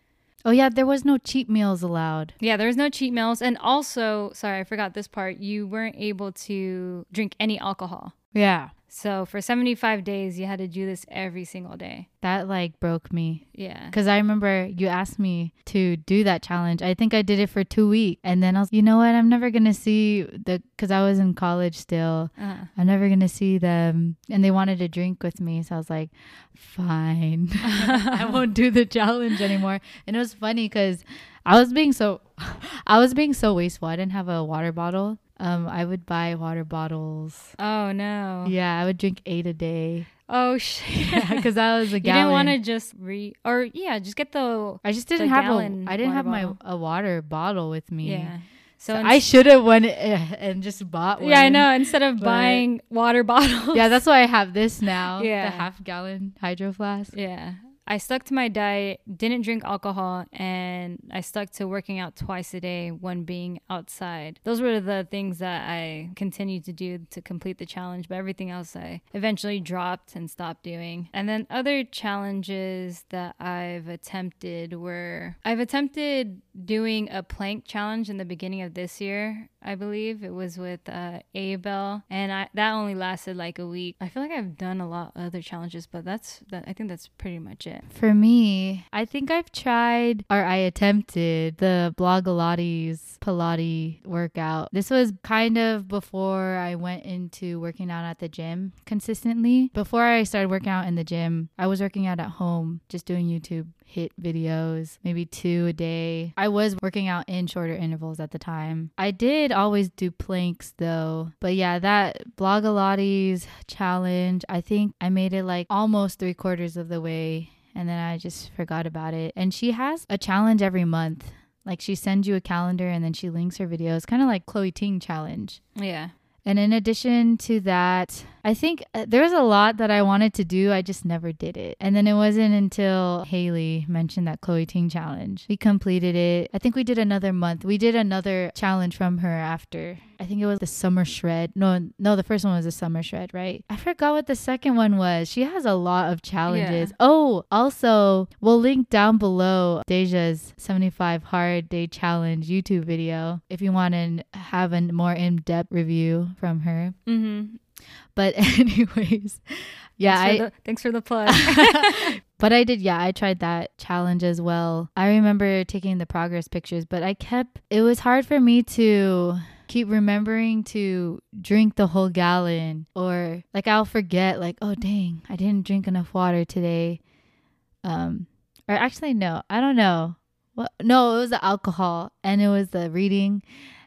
Oh yeah, there was no cheat meals allowed. Yeah, there was no cheat meals. And also, sorry, I forgot this part. You weren't able to drink any alcohol. Yeah. So for 75 days, you had to do this every single day. That like broke me. Yeah. Cause I remember you asked me to do that challenge. I think I did it for two weeks, and then I was, you know what? I'm never gonna see the, cause I was in college still. Uh-huh. I'm never gonna see them, and they wanted to drink with me, so I was like, fine, I won't do the challenge anymore. And it was funny because I was being so, I was being so wasteful. I didn't have a water bottle. Um, I would buy water bottles. Oh, no. Yeah, I would drink eight a day. Oh, shit. Yeah, because I was a gallon. You didn't want to just re, or yeah, just get the, I just didn't have a. gallon I didn't have my a water bottle with me. yeah. So, So, I should have went eh, and just bought one. yeah, I know. Instead of but- buying water bottles. Yeah, that's why I have this now. Yeah. the half gallon hydro flask. Yeah. I stuck to my diet, didn't drink alcohol, and I stuck to working out twice a day when being outside. Those were the things that I continued to do to complete the challenge, but everything else I eventually dropped and stopped doing. And then other challenges that I've attempted were I've attempted doing a plank challenge in the beginning of this year. I believe it was with uh, Abel, and I that only lasted like a week. I feel like I've done a lot of other challenges, but that's that. I think that's pretty much it. For me, I think I've tried or I attempted the Blogilates Pilates workout. This was kind of before I went into working out at the gym consistently. Before I started working out in the gym, I was working out at home, just doing YouTube HIIT videos, maybe two a day. I was working out in shorter intervals at the time. I did always do planks though. But yeah, that Blogilates challenge, I think I made it like almost three quarters of the way and then I just forgot about it. And she has a challenge every month. Like she sends you a calendar and then she links her videos, kind of like Chloe Ting challenge. Yeah. And in addition to that, I think uh, there was a lot that I wanted to do. I just never did it. And then it wasn't until Haley mentioned that Chloe Ting challenge. We completed it. I think we did another month. We did another challenge from her after. I think it was the summer shred. No, no, the first one was the summer shred, right? I forgot what the second one was. She has a lot of challenges. Oh, also, we'll link down below Daysia's 75 hard day challenge YouTube video if you want to have a more in-depth review from her. Mm-hmm. But anyways, yeah, thanks, I the, thanks for the plug. but I did yeah, I tried that challenge as well. I remember taking the progress pictures, but I kept it was hard for me to keep remembering to drink the whole gallon or like I'll forget like, oh dang, I didn't drink enough water today. Um or actually no, I don't know. What no, it was the alcohol and it was the reading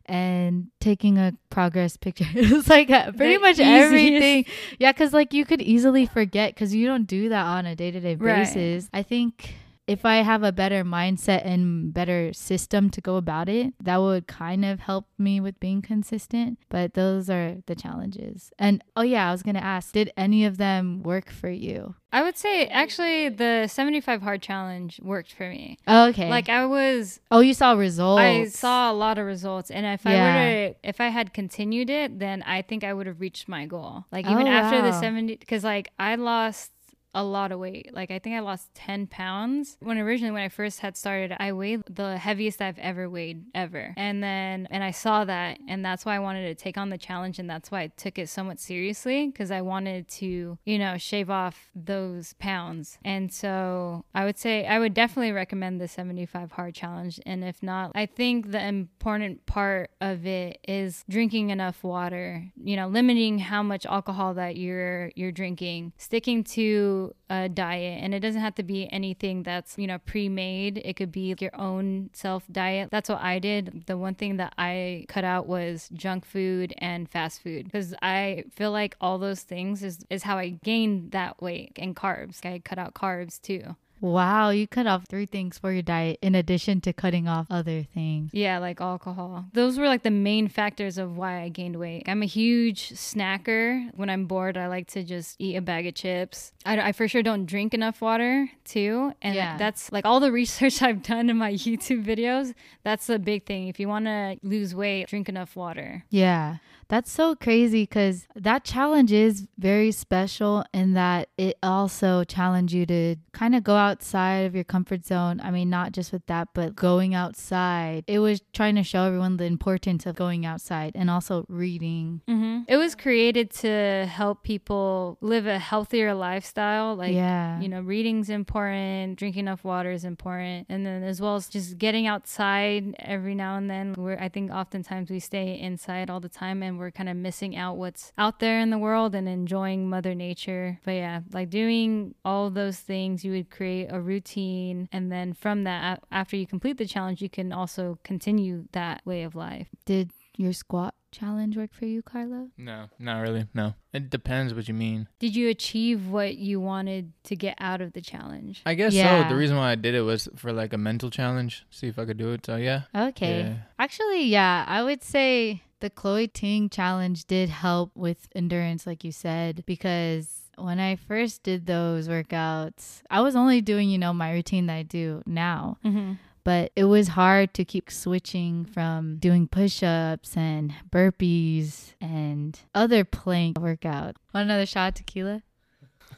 and taking a progress picture. It was like uh, pretty The much easiest. everything. Yeah, because like you could easily forget because you don't do that on a day to day Right. basis. I think if I have a better mindset and better system to go about it, that would kind of help me with being consistent. But those are the challenges. And oh, yeah, I was going to ask did any of them work for you? I would say actually the 75 hard challenge worked for me. Oh, okay. Like I was oh, you saw results. I saw a lot of results and if I were to if I had continued it, then I think I would have reached my goal. Like even Oh, after the 70 cuz like I lost a lot of weight. Like I think I lost 10 pounds. When originally when I first had started, I weighed the heaviest I've ever weighed ever. And then and I saw that and that's why I wanted to take on the challenge and that's why I took it somewhat seriously because I wanted to, you know, shave off those pounds. And so I would say I would definitely recommend the 75 hard challenge and if not, I think the important part of it is drinking enough water, you know, limiting how much alcohol that you're you're drinking, sticking to a diet and it doesn't have to be anything that's you know pre-made. It could be your own self diet that's what i did. The one thing that i cut out was junk food and fast food because i feel like all those things is, is how i gained that weight and carbs. I cut out carbs too Wow, you cut off three things for your diet in addition to cutting off other things. Yeah, like alcohol. Those were like the main factors of why I gained weight. I'm a huge snacker. When I'm bored, I like to just eat a bag of chips. I, I for sure don't drink enough water too. And Yeah. that's like all the research I've done in my YouTube videos. That's a big thing. If you want to lose weight, drink enough water. Yeah, that's so crazy because that challenge is very special in that it also challenged you to kind of go outside of your comfort zone. I mean, not just with that, but going outside. It was trying to show everyone the importance of going outside and also reading. Mm-hmm. It was created to help people live a healthier lifestyle. Like, yeah. you know, reading's important, drinking enough water is important, and then as well as just getting outside every now and then. Where I think oftentimes we stay inside all the time and we're kind of missing out what's out there in the world and enjoying Mother Nature. But yeah, like doing all those things, you would create a routine, and then from that, after you complete the challenge, you can also continue that way of life. Did your squat challenge work for you, Carlo? No, not really. No. It depends what you mean. Did you achieve what you wanted to get out of the challenge? I guess Yeah. so. The reason why I did it was for like a mental challenge, see if I could do it. So yeah. Okay. Yeah. Actually, yeah, I would say the Chloe Ting challenge did help with endurance, like you said, because when I first did those workouts, I was only doing, you know, my routine that I do now. Mm-hmm. But it was hard to keep switching from doing push ups and burpees and other plank workouts. Want another shot of tequila?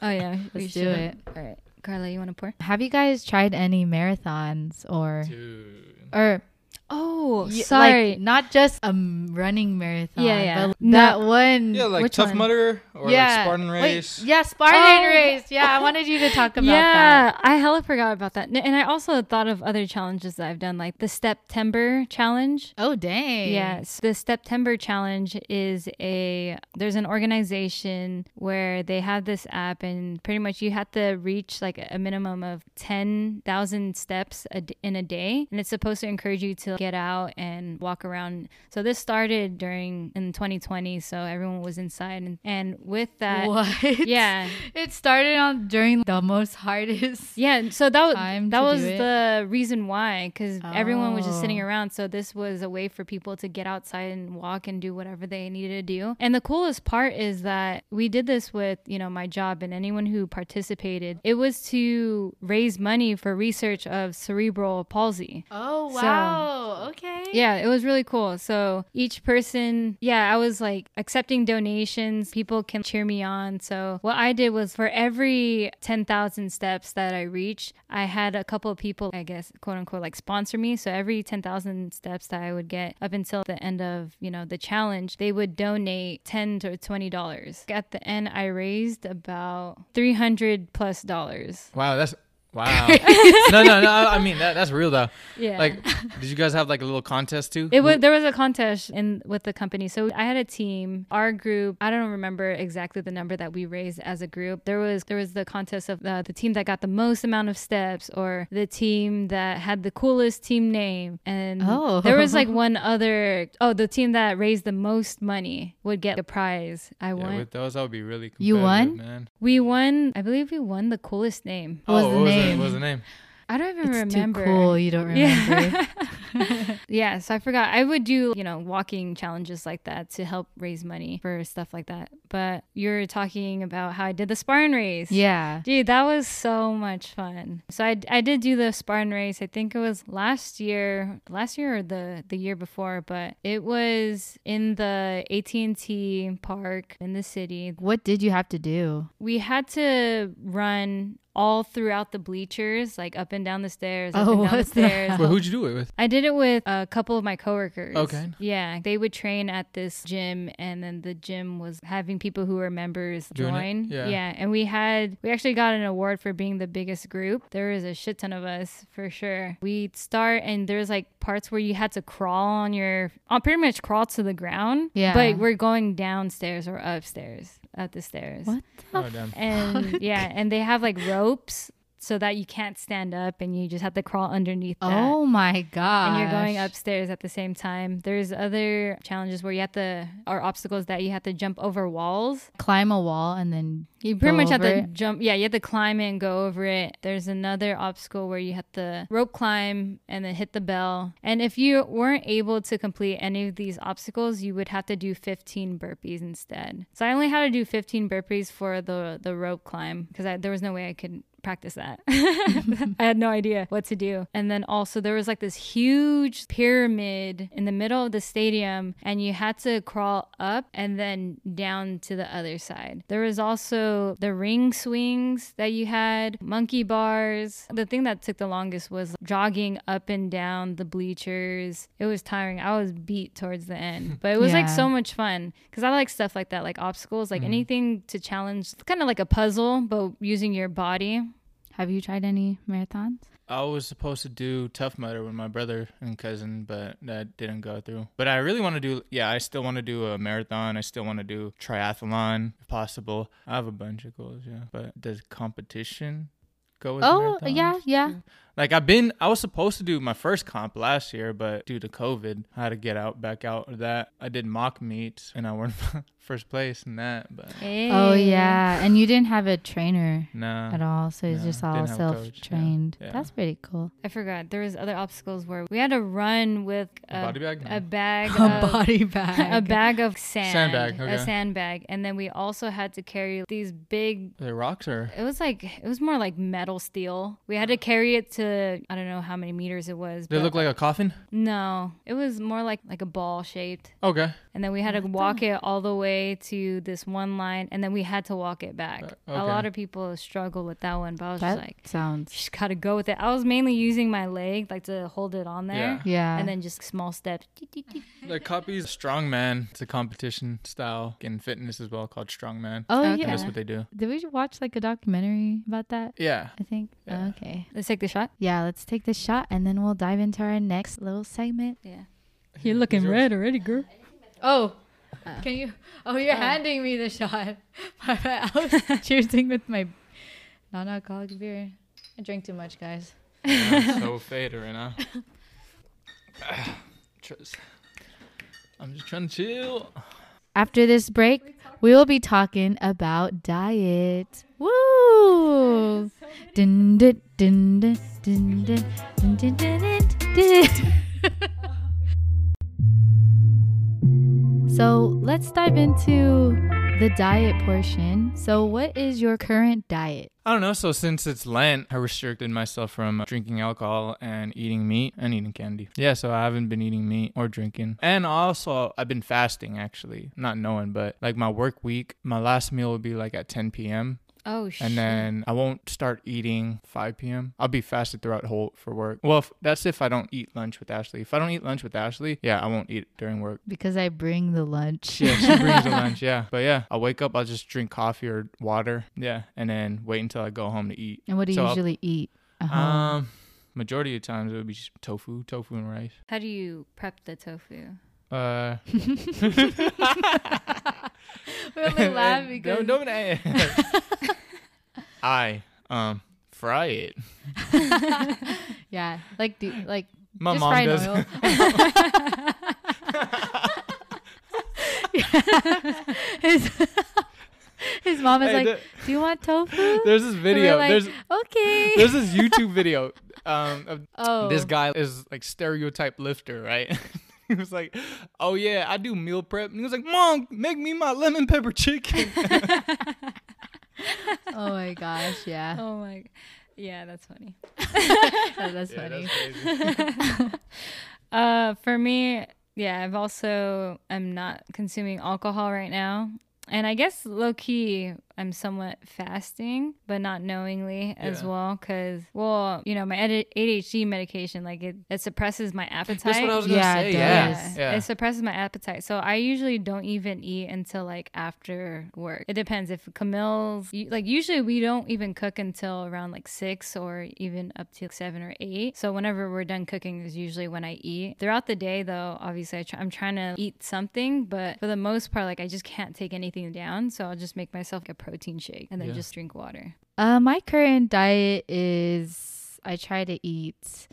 Oh yeah, Let's do should. it. All right, Carlo, you want to pour? Have you guys tried any marathons or Dude. or Oh, y- sorry. like, not just a running marathon? Yeah, yeah. but No- that one. Yeah, like Which Tough one? Mudder or like Spartan Wait, Race. yeah, Spartan Oh. race. Yeah, I wanted you to talk about yeah, that. I hella forgot about that. And I also thought of other challenges that I've done, like the September challenge. Oh dang. Yes, the September challenge is a there's an organization where they have this app and pretty much you have to reach like a minimum of 10,000 steps a d- in a day and it's supposed to encourage you to get out and walk around. So this started during in 2020 so everyone was inside and, and with that What? yeah. It started on during the most hardest. Yeah, so that that was the reason why, because everyone was just sitting Oh. around. So this was a way for people to get outside and walk and do whatever they needed to do. And the coolest part is that we did this with you know my job and anyone who participated. It was to raise money for research of cerebral palsy. Oh So- wow. okay. Yeah, it was really cool. So each person, yeah, I was like accepting donations. People can cheer me on. So what I did was for every 10,000 steps that I reached, I had a couple of people, I guess, quote unquote, like sponsor me. So every 10,000 steps that I would get up until the end of, you know, the challenge, they would donate 10 to $20. At the end, I raised about 300 plus dollars. Wow, that's wow. no, no, no. I mean that that's real though. Yeah. Like, did you guys have like a little contest too? It was there was a contest in with the company. So I had a team. Our group, I don't remember exactly the number that we raised as a group. There was there was the contest of uh, the team that got the most amount of steps or the team that had the coolest team name. And Oh. there was like one other oh, the team that raised the most money would get a prize. I Yeah, won. with those, that would be really. Cool. You won? man. we won, I believe we won the coolest name. What was oh, the what was name? What was the name? I don't even It's remember. too cool. You don't remember. Yeah. yeah, so I forgot. I would do, you know, walking challenges like that to help raise money for stuff like that. But you're talking about how I did the Spartan race. yeah. Dude, that was so much fun. So I, I did do the Spartan race. I think it was last year, last year or the the year before, but it was in the AT&T park in the city. What did you have to do? We had to run all throughout the bleachers, like up and down the stairs, up Oh, and down the what the stairs. Well, who'd you do it with? I did it with a couple of my coworkers. Okay. Yeah, they would train at this gym, and then the gym was having people who were members Doing it? join. Yeah. and we had we actually got an award for being the biggest group. There was a shit ton of us for sure. We'd start, and there's like parts where you had to crawl on your, on pretty much crawl to the ground. Yeah. but we're going downstairs or upstairs at the stairs. What the Oh damn. And yeah, and they have like ropes. So that you can't stand up and you just have to crawl underneath that Oh my god. and you're going upstairs at the same time. There's other challenges where you have to, or obstacles that you have to jump over walls. Climb a wall and then You pretty much have to it? jump. Yeah, you have to climb it and go over it. There's another obstacle where you have to rope climb and then hit the bell. And if you weren't able to complete any of these obstacles, you would have to do 15 burpees instead. So I only had to do 15 burpees for the the rope climb because there was no way I could practice that. I had no idea what to do. And then also there was like this huge pyramid in the middle of the stadium and you had to crawl up and then down to the other side. There was also the ring swings that you had, monkey bars. The thing that took the longest was jogging up and down the bleachers. It was tiring. I was beat towards the end, but it was like so much fun because I like stuff like that, like obstacles, like mm-hmm. anything to challenge, kind of like a puzzle, but using your body. Have you tried any marathons? I was supposed to do Tough Mudder with my brother and cousin, but that didn't go through. But I really want to do, yeah, I still want to do a marathon. I still want to do triathlon if possible. I have a bunch of goals, yeah. But does competition go with Oh, marathons? yeah, yeah. Like I've been, I was supposed to do my first comp last year, but due to COVID, I had to get out, back out of that. I did mock meets and I won first place in that, but Oh yeah, and you didn't have a trainer nah. at all, so it's no, just all have a coach, yeah, self-trained. yeah. That's pretty cool. I forgot. There was other obstacles where we had to run with A a, body bag? a bag A of body bag. a bag of sand, Sandbag, a sandbag, and then we also had to carry these big. Are they rocks or? It was like it was more like metal steel. We had to carry it to I don't know how many meters it was. They but- look like a coffin? no, it was more like like a ball shaped, Okay. and then we had to walk it all the way to this one line, and then we had to walk it back. Uh, A lot of people struggle with that one, but I was that just like, sounds. You just gotta go with it. I was mainly using my leg like to hold it on there. Yeah. Yeah. And then just small steps. They copies Strongman. It's a competition style in fitness as well called Strongman. oh Okay. And yeah. that's what they do. Did we watch like a documentary about that? Yeah. I think. Yeah. Okay. Let's take the shot. Yeah, let's take this shot and then we'll dive into our next little segment. Yeah. You're looking red already, girl. Oh, uh. can you? Oh, you're uh. handing me the shot. My bad. I was choosing with my non-alcoholic beer. I drink too much, guys. I'm so faded right now. I'm just trying to chill. After this break, we will be talking about diet. Woo! Dun, dun, dun, dun, dun, dun, dun, dun, dun, dun. So let's dive into the diet portion. So, what is your current diet? I don't know. So since it's Lent, I restricted myself from drinking alcohol and eating meat and eating candy. Yeah, so I haven't been eating meat or drinking. And also, I've been fasting actually, not knowing, but like my work week, my last meal would be like at 10 p.m. Oh shit. and then I won't start eating 5 p.m. I'll be fasted throughout whole for work. Well, if, that's if I don't eat lunch with Ashley. If I don't eat lunch with Ashley, yeah, I won't eat during work. Because I bring the lunch. Yeah, she brings the lunch. Yeah, but yeah, I'll wake up. I'll just drink coffee or water. Yeah, and then wait until I go home to eat. And what do you So I'll- usually eat? at home? Um, majority of times it would be just tofu, tofu and rice. How do you prep the tofu? Uh, we only laugh because don't, don't I um fry it. yeah, like do like My just mom does. oil. his his mom is Hey, like, the- "Do you want tofu?" There's this video. like, there's okay. there's this YouTube video um of oh, this guy is like stereotype lifter, right? he was like, "Oh yeah, I do meal prep." And he was like, "Mom, make me my lemon pepper chicken." Oh my gosh, yeah, Oh my. Yeah, that's funny. Oh, that's Yeah, funny. that's crazy. Uh, for me, yeah, I've also I'm not consuming alcohol right now, and I guess low key I'm somewhat fasting, but not knowingly as Yeah. well, because well, you know, my ADHD medication like it, it suppresses my appetite. That's what I was gonna Yeah, say. it Yeah, does. yeah. It suppresses my appetite. So I usually don't even eat until like after work. It depends if Camille's like usually we don't even cook until around like six or even up to seven or eight. So whenever we're done cooking is usually when I eat. Throughout the day though, obviously I try, I'm trying to eat something, but for the most part, like I just can't take anything down. So I'll just make myself a protein shake and then Yeah. just drink water. Uh, my current diet is I try to eat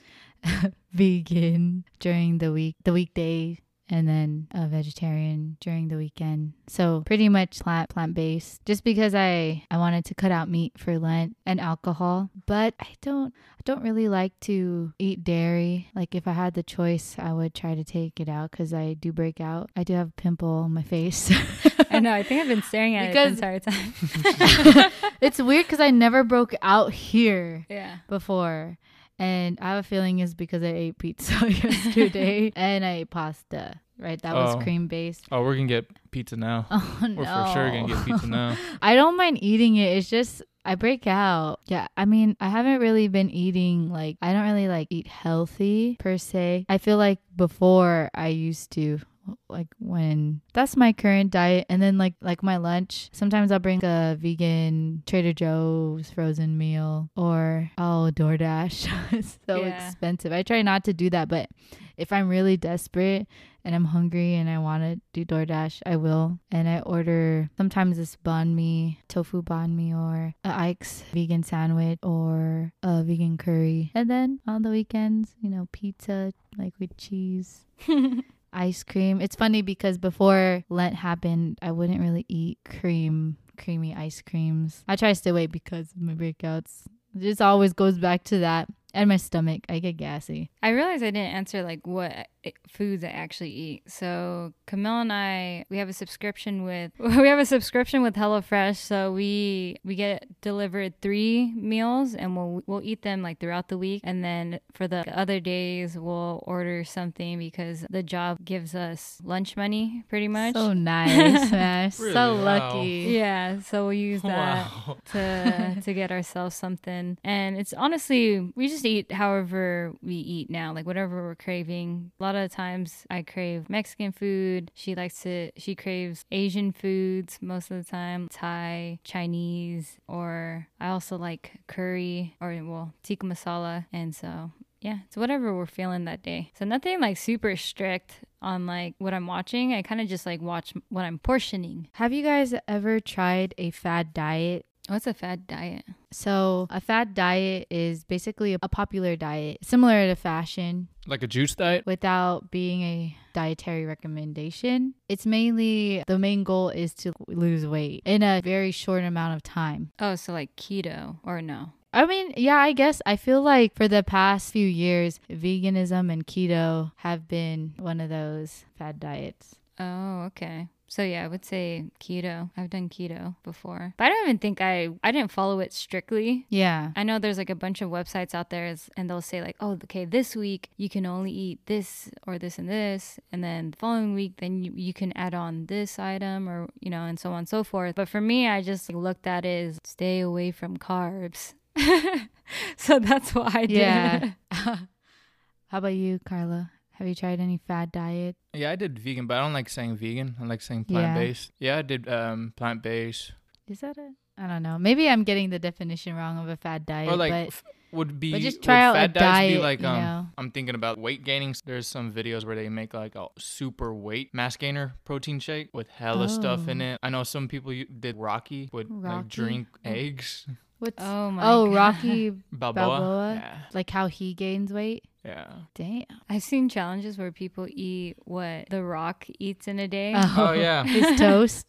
vegan during the week, the weekday and then a vegetarian during the weekend. So pretty much plant plant based. Just because I I wanted to cut out meat for Lent and alcohol, but I don't I don't really like to eat dairy. Like if I had the choice, I would try to take it out because I do break out. I do have a pimple on my face. I know. I think I've been staring at Because- it the entire time. it's weird because I never broke out here yeah. before. And I have a feeling it's because I ate pizza yesterday and I ate pasta. Right, that Oh. was cream based. Oh, we're gonna get pizza now. Oh no! We're for sure gonna get pizza now. I don't mind eating it. It's just I break out. Yeah, I mean, I haven't really been eating like I don't really like eat healthy per se. I feel like before I used to like when that's my current diet. And then like like my lunch sometimes i'll bring a vegan trader joe's frozen meal or i'll doordash. It's so Yeah. expensive. I try not to do that but if i'm really desperate and i'm hungry and i want to do doordash i will. And i order sometimes this banh mi tofu banh mi or a ike's vegan sandwich or a vegan curry. And then on the weekends you know pizza like with cheese ice cream. It's funny because before Lent happened, I wouldn't really eat cream, creamy ice creams. I try to stay away because of my breakouts. It just always goes back to that. And my stomach, I get gassy. I realized I didn't answer like what foods I actually eat. So Camille and I, we have a subscription with we have a subscription with HelloFresh. So we we get delivered three meals, and we'll we'll eat them like throughout the week. And then for the other days, we'll order something because the job gives us lunch money, pretty much. So nice, man. Really? So Wow. lucky. yeah, so we'll use that Wow. to to get ourselves something. And it's honestly we just eat however we eat now, like whatever we're craving. A lot of the times I crave Mexican food. She likes to she craves Asian foods most of the time, Thai, Chinese, or I also like curry or well, tikka masala. And so yeah, it's whatever we're feeling that day. So nothing like super strict on like what I'm watching. I kind of just like watch what I'm portioning. Have you guys ever tried a fad diet? Oh, What's a fad diet? So, a fad diet is basically a popular diet similar to fashion Like a juice diet. without being a dietary recommendation. It's mainly the main goal is to lose weight in a very short amount of time. Oh, so like keto or no? I mean, yeah, I guess I feel like for the past few years, veganism and keto have been one of those fad diets. Oh, okay. So yeah, I would say keto. I've done keto before, but I don't even think I I didn't follow it strictly. Yeah. I know there's like a bunch of websites out there, and they'll say like, oh, okay, this week you can only eat this or this and this, and then the following week then you, you can add on this item or you know, and so on and so forth. But for me, I just looked at it as stay away from carbs. so that's what I did. Yeah. How about you, Carlo? Have you tried any fad diet? Yeah, I did vegan, but I don't like saying vegan. I like saying plant based. Yeah, I did um plant based. Is that it? I don't know. Maybe I'm getting the definition wrong of a fad diet, Or like but f- would be but just would try out a fat diets diet, be like you um know. I'm thinking about weight gaining. There's some videos where they make like a super weight mass gainer protein shake with hella stuff in Oh. it. I know some people did Rocky would like drink Oh. eggs. what's Oh my. oh God. Rocky Balboa. Balboa? Yeah. like how he gains weight? Yeah. Damn. I've seen challenges where people eat what The Rock eats in a day. Oh yeah. his toast.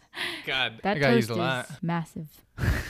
God, That I toast used a lot. is massive.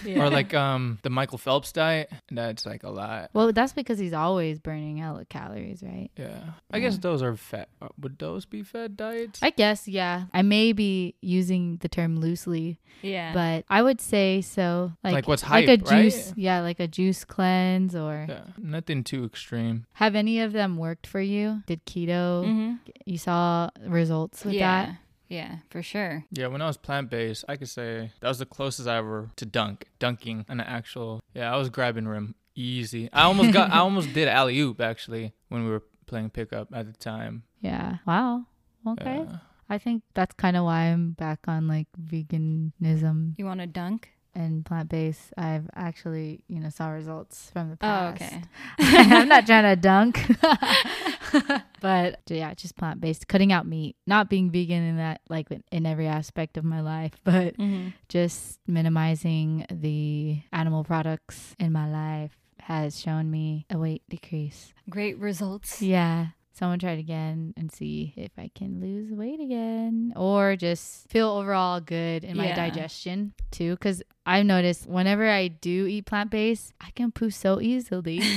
Yeah. Or like um the Michael Phelps diet. That's like a lot. Well, that's because he's always burning hella calories, right? Yeah. I guess those are fat. uh, Would those be fat diets? I guess, yeah. I may be using the term loosely, yeah. but I would say so. Like, Like what's like a hype, right? juice, yeah, like a juice cleanse. Or yeah. Nothing too extreme. have any of them worked for you? Did keto? hmm You saw results with yeah. that? Yeah, for sure. Yeah, when I was plant based, I could say that was the closest I ever to dunk, dunking an actual. Yeah, I was grabbing rim easy. I almost got, I almost did alley oop actually when we were playing pickup at the time. Yeah. Wow. Okay. Yeah. I think that's kind of why I'm back on like veganism You want to dunk? And plant based. I've actually, you know, saw results from the Oh, past. okay. I'm not trying to dunk. but yeah, just plant based, cutting out meat, not being vegan in that like in every aspect of my life, but hmm just minimizing the animal products in my life has shown me a weight decrease. Great results. Yeah. So I'm gonna try it again and see if I can lose weight again or just feel overall good in my Yeah. digestion too. Cause I've noticed whenever I do eat plant based, I can poo so easily.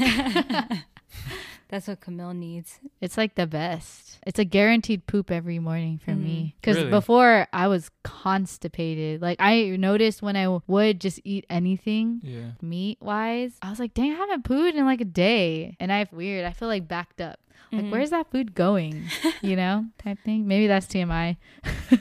That's what Camille needs. It's like the best. It's a guaranteed poop every morning for me. Mm. Because Really? before I was constipated. Like I noticed when I would just eat anything Yeah. meat wise, I was like, dang, I haven't pooed in like a day. And I have weird. I feel like backed up. Like, Mhm. where's that food going? You know, type thing. Maybe that's TMI.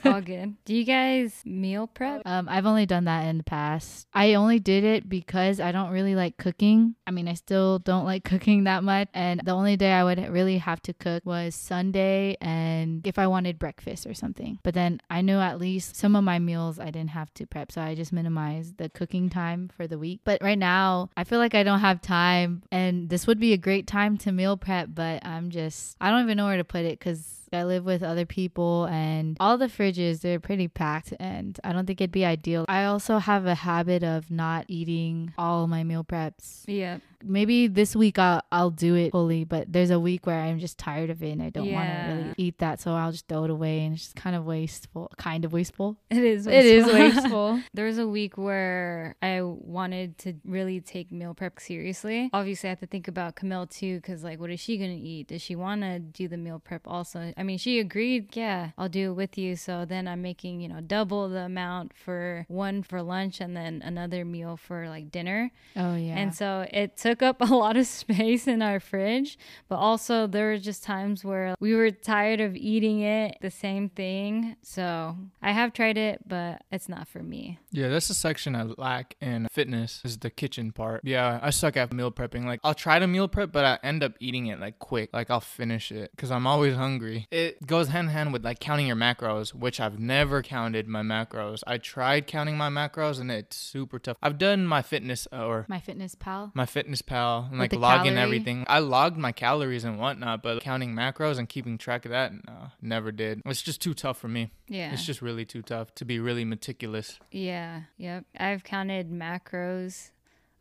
all good? Do you guys meal prep? Um, I've only done that in the past. I only did it because I don't really like cooking. I mean, I still don't like cooking that much. And the only day I would really have to cook was Sunday and if I wanted breakfast or something. But then I knew at least some of my meals I didn't have to prep. So I just minimized the cooking time for the week. But right now, I feel like I don't have time. And this would be a great time to meal prep, but I'm just, I don't even know where to put it because I live with other people and all the fridges they're pretty packed and I don't think it'd be ideal. I also have a habit of not eating all my meal preps. Yeah. Maybe this week I'll I'll do it fully, but there's a week where I'm just tired of it and I don't want to really eat that, so I'll just throw it away and it's just kind of wasteful, kind of wasteful. It is. It is wasteful. There was a week where I wanted to really take meal prep seriously. Obviously, I have to think about Camille too, because like, what is she gonna eat? Does she want to do the meal prep also? I mean, she agreed. Yeah, I'll do it with you. So then I'm making you know double the amount for one for lunch and then another meal for like dinner. Oh yeah. And so it took up a lot of space in our fridge, but also there were just times where we were tired of eating it, the same thing. So I have tried it, but it's not for me. Yeah, that's the section I lack in fitness is the kitchen part. Yeah, I suck at meal prepping. Like I'll try to meal prep, but I end up eating it like quick. Like I'll finish it because I'm always hungry. It goes hand in hand with like counting your macros, which I've never counted my macros. I tried counting my macros and it's super tough. I've done my fitness uh, or my fitness pal. my fitness pal and With like logging calorie? everything. I logged my calories and whatnot, but counting macros and keeping track of that, no, never did. It's just too tough for me. Yeah. It's just really too tough to be really meticulous. Yeah. Yep. I've counted macros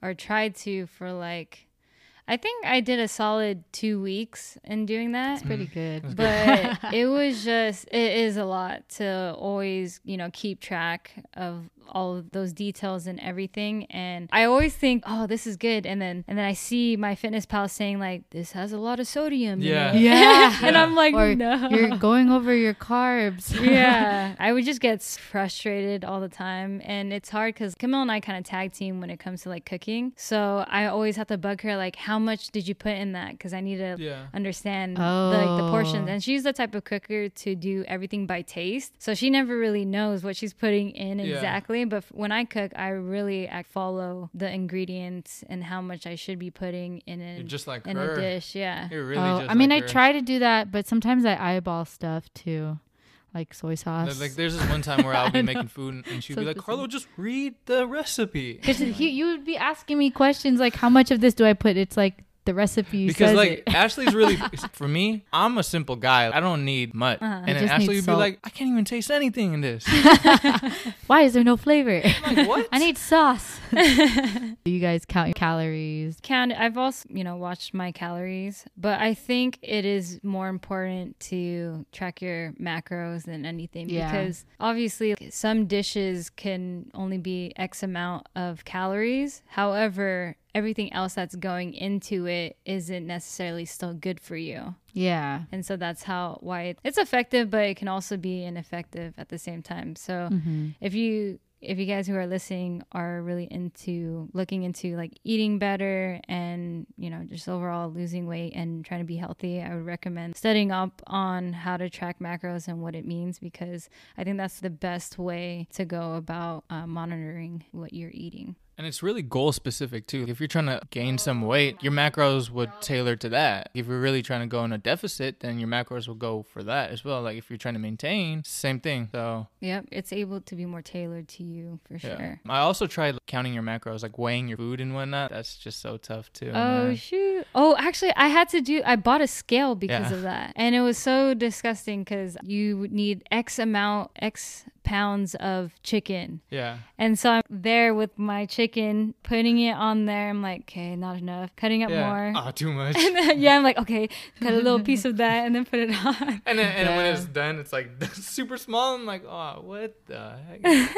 or tried to for like, I think I did a solid two weeks in doing that. It's pretty good. but it was just it is a lot to always you know keep track of all of those details and everything and i always think oh this is good and then and then i see my fitness pal saying like this has a lot of sodium in Yeah. Yeah. and i'm like or no you're going over your carbs. yeah i would just get frustrated all the time and it's hard because camille and i kind of tag team when it comes to like cooking so i always have to bug her like how much did you put in that because i need to Yeah. understand the, like the portions Oh. and she's the type of cooker to do everything by taste so she never really knows what she's putting in Yeah. exactly but when i cook i really I follow the ingredients and how much i should be putting in You're a, just like in her. a dish yeah You're really oh, just I mean, like I try to do that, but sometimes I eyeball stuff too, like soy sauce. Like, like, there's this one time where I'll be making food and- and she'd So be like. Carlo, just read the recipe. Because he, you would be asking me questions like, how much of this do I put? It's like the recipe because says like it. Ashley's really for me, I'm a simple guy. I don't need much. Uh-huh. And then Ashley need would be like, I can't even taste anything in this. Why is there no flavor? I'm like, what? I need sauce. do you guys count your calories? count i've also you know watched my calories but i think it is more important to track your macros than anything Yeah. because obviously some dishes can only be x amount of calories however everything else that's going into it isn't necessarily still good for you Yeah. and so that's how why it, it's effective but it can also be ineffective at the same time so Mm-hmm. if you if you guys who are listening are really into looking into like eating better and you know just overall losing weight and trying to be healthy i would recommend studying up on how to track macros and what it means because i think that's the best way to go about uh, monitoring what you're eating And it's really goal specific too. If you're trying to gain some weight, your macros would tailor to that. If you're really trying to go in a deficit, then your macros will go for that as well. Like if you're trying to maintain, same thing. So yep it's able to be more tailored to you for yeah. sure I also tried counting your macros, like weighing your food and whatnot. That's just so tough too. oh man. shoot? Oh, actually, I had to do. I bought a scale because Yeah. of that, and it was so disgusting because you would need X amount, X pounds of chicken, Yeah. and so I'm there with my chicken, putting it on there. I'm like, okay, not enough. Cutting up yeah. more. Oh, too much. And then, yeah, I'm like, okay, cut a little piece of that and then put it on. And then, and then when it's done, it's like super small. I'm like, oh, what the heck?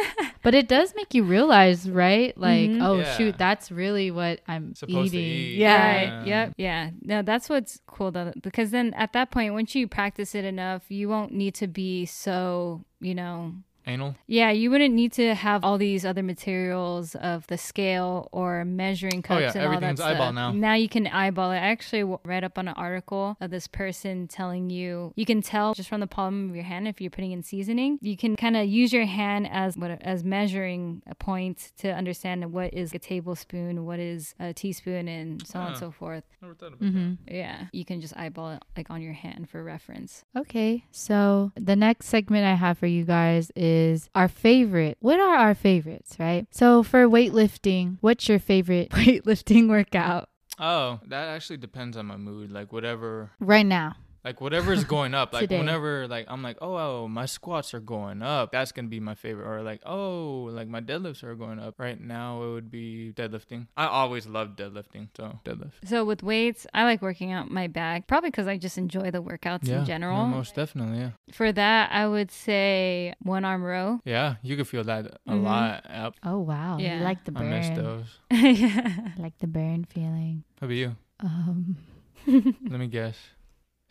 But it does make you realize, right? Like, Mhm. oh Yeah. shoot, that's really what I'm Supposed to eating. eat. Yeah. Yeah. Right. Yep. Yeah. No, that's what's cool though, because then at that point, once you practice it enough, you won't need to be so, you know, Anal. yeah, you wouldn't need to have all these other materials of the scale or measuring cups Oh, yeah, and all that everything's stuff. eyeball now. Now you can eyeball it. I actually w- read up on an article of this person telling you you can tell just from the palm of your hand if you're putting in seasoning. You can kind of use your hand as what as measuring a point to understand what is a tablespoon, what is a teaspoon, and so on and so forth. Never thought about hmm Yeah, you can just eyeball it like on your hand for reference. Okay, so the next segment I have for you guys is our favorite. What are our favorites, right? So for weightlifting, what's your favorite weightlifting workout Oh, that actually depends on my mood. Like whatever, right now? Like whatever's going up. Like whenever, like I'm like, oh, oh, my squats are going up. That's gonna be my favorite. Or like, oh, like my deadlifts are going up. Right now, it would be deadlifting. I always loved deadlifting, so deadlift. So with weights, I like working out my back, probably because I just enjoy the workouts in general. no, most definitely, yeah. For that, I would say one arm row. Yeah, you could feel that a Mhm. lot. Yep, Oh wow, Yeah. you like the burn. I burn. miss those. yeah. I like the burn feeling. How about you? Um, Let me guess.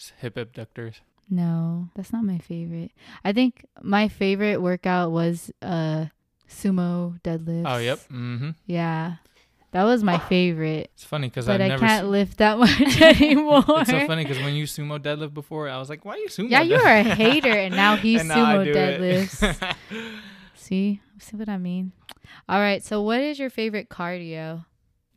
It's hip abductors. no, that's not my favorite. I think my favorite workout was uh sumo deadlifts. Oh, yep. Mm-hmm. Yeah, that was my favorite. It's funny because I've I never. can't s- lift that much anymore. it's so funny because when you sumo deadlift before, I was like, "Why are you sumo?" Deadlift? Yeah, you deadlift?" were a hater, and now he And now sumo do deadlifts. See, see what I mean? All right. So, what is your favorite cardio?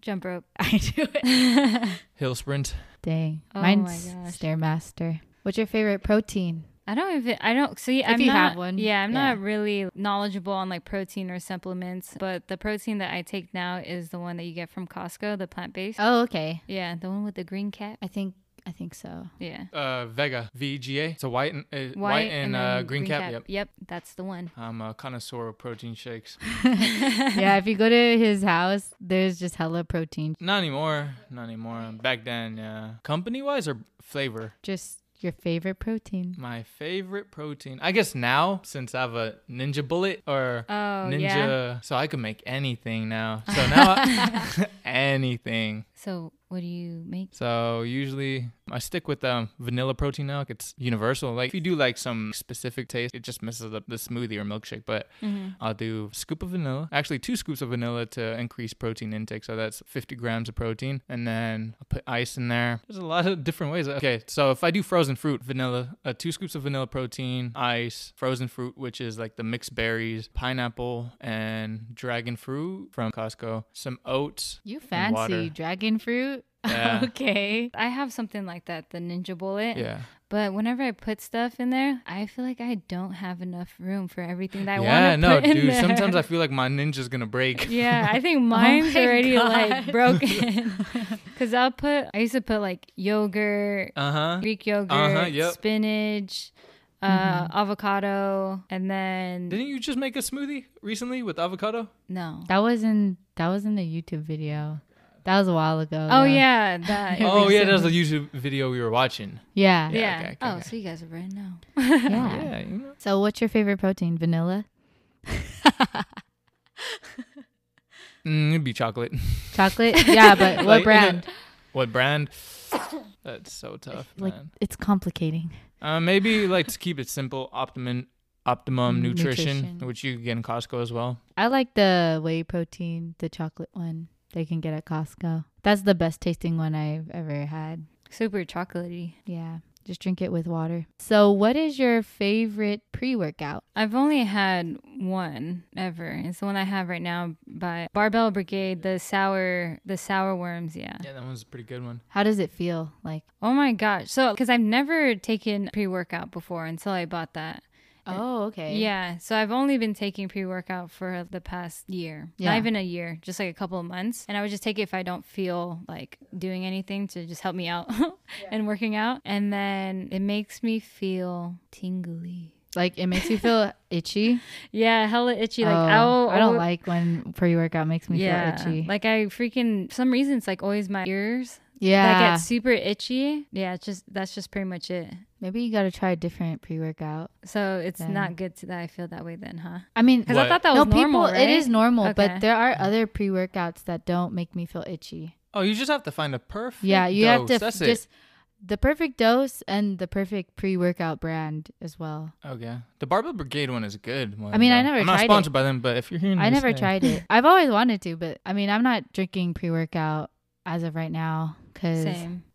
Jump rope. I do it. Hill sprint. Dang, Oh mine's. Stairmaster. What's your favorite protein? I don't even. I don't see. If I'm you not, have one, Yeah, I'm yeah. not really knowledgeable on like protein or supplements. But the protein that I take now is the one that you get from Costco, the plant based. Oh, okay. Yeah, the one with the green cap. I think I think so. Yeah, Uh, Vega VGA. It's a white and uh, white, and, then uh, green, cap. Yep. Yep, that's the one. I'm a connoisseur of protein shakes. yeah, if you go to his house, there's just hella protein. Not anymore. Not anymore. Back then, yeah. Company wise or flavor? Just your favorite protein. My favorite protein. I guess now since I have a Ninja Bullet or Oh Ninja, yeah. so I can make anything now. So now I, anything. So what do you make? So usually I stick with um, vanilla protein milk. It's universal. Like if you do like some specific taste, it just messes up the smoothie or milkshake. But Mm-hmm. I'll do scoop of vanilla, actually two scoops of vanilla to increase protein intake. So that's 50 grams of protein. And then I'll put ice in there. There's a lot of different ways. Okay, so if I do frozen fruit, vanilla, uh, two scoops of vanilla protein, ice, frozen fruit, which is like the mixed berries, pineapple, and dragon fruit from Costco, some oats. You fancy dragon fruit? Yeah. okay. I have something like that, the Ninja Bullet. Yeah. But whenever I put stuff in there, I feel like I don't have enough room for everything that I yeah, want to no, put in dude. there. Sometimes I feel like my ninja's gonna break. Yeah, I think mine's my already like broken. Cause I'll put, I used to put like yogurt, Uh huh. Greek yogurt, Uh-huh, yep. spinach, uh, avocado, and then Didn't you just make a smoothie recently with avocado? no. That was in that was in the YouTube video. That was a while ago. Oh though. yeah, that. Oh yeah, that was a YouTube video we were watching. Yeah. yeah. Yeah, okay, okay, oh, okay. so you guys are right now. Yeah. Yeah, you know. So what's your favorite protein? Vanilla? Mm, it'd be chocolate. Chocolate? Yeah, but what Like, brand? what brand? That's so tough, Like man. it's complicating. Uh, maybe like to keep it simple, optimum optimum Mm, nutrition, nutrition. which you can get in Costco as well. I like the whey protein, the chocolate one they can get at Costco. That's the best tasting one I've ever had. Super chocolatey. Yeah. Just drink it with water. So, what is your favorite pre workout? I've only had one ever. It's the one I have right now by Barbell Brigade, the sour, the sour worms. Yeah. Yeah, that one's a pretty good one. How does it feel? Like, Oh my gosh. So, because I've never taken pre workout before until I bought that. Oh, okay. Yeah, so I've only been taking pre workout for the past year, Yeah. not even a year, just like a couple of months. And I would just take it if I don't feel like doing anything to just help me out and working out. And then it makes me feel tingly. Like it makes you feel itchy. Yeah, hella itchy. Like Oh, I don't like when pre workout makes me yeah, feel itchy. like I freaking for some reason it's like always my ears yeah. that get super itchy. Yeah, it's just that's just pretty much it. Maybe you got to try a different pre workout. So it's Then- not good to, that I feel that way then, huh? I mean, Because I thought that no, was normal, people, right? it is normal, Okay. but there are other pre workouts that don't make me feel itchy. Oh, you just have to find a perfect. Yeah, you have to f- That's just the perfect dose and the perfect pre workout brand as well. Okay. The Barbell Brigade one is a good one. I mean, I never I'm not tried it. sponsored by them, but if you're hearing, I never hey. tried it. I've always wanted to, but I mean, I'm not drinking pre workout as of right now because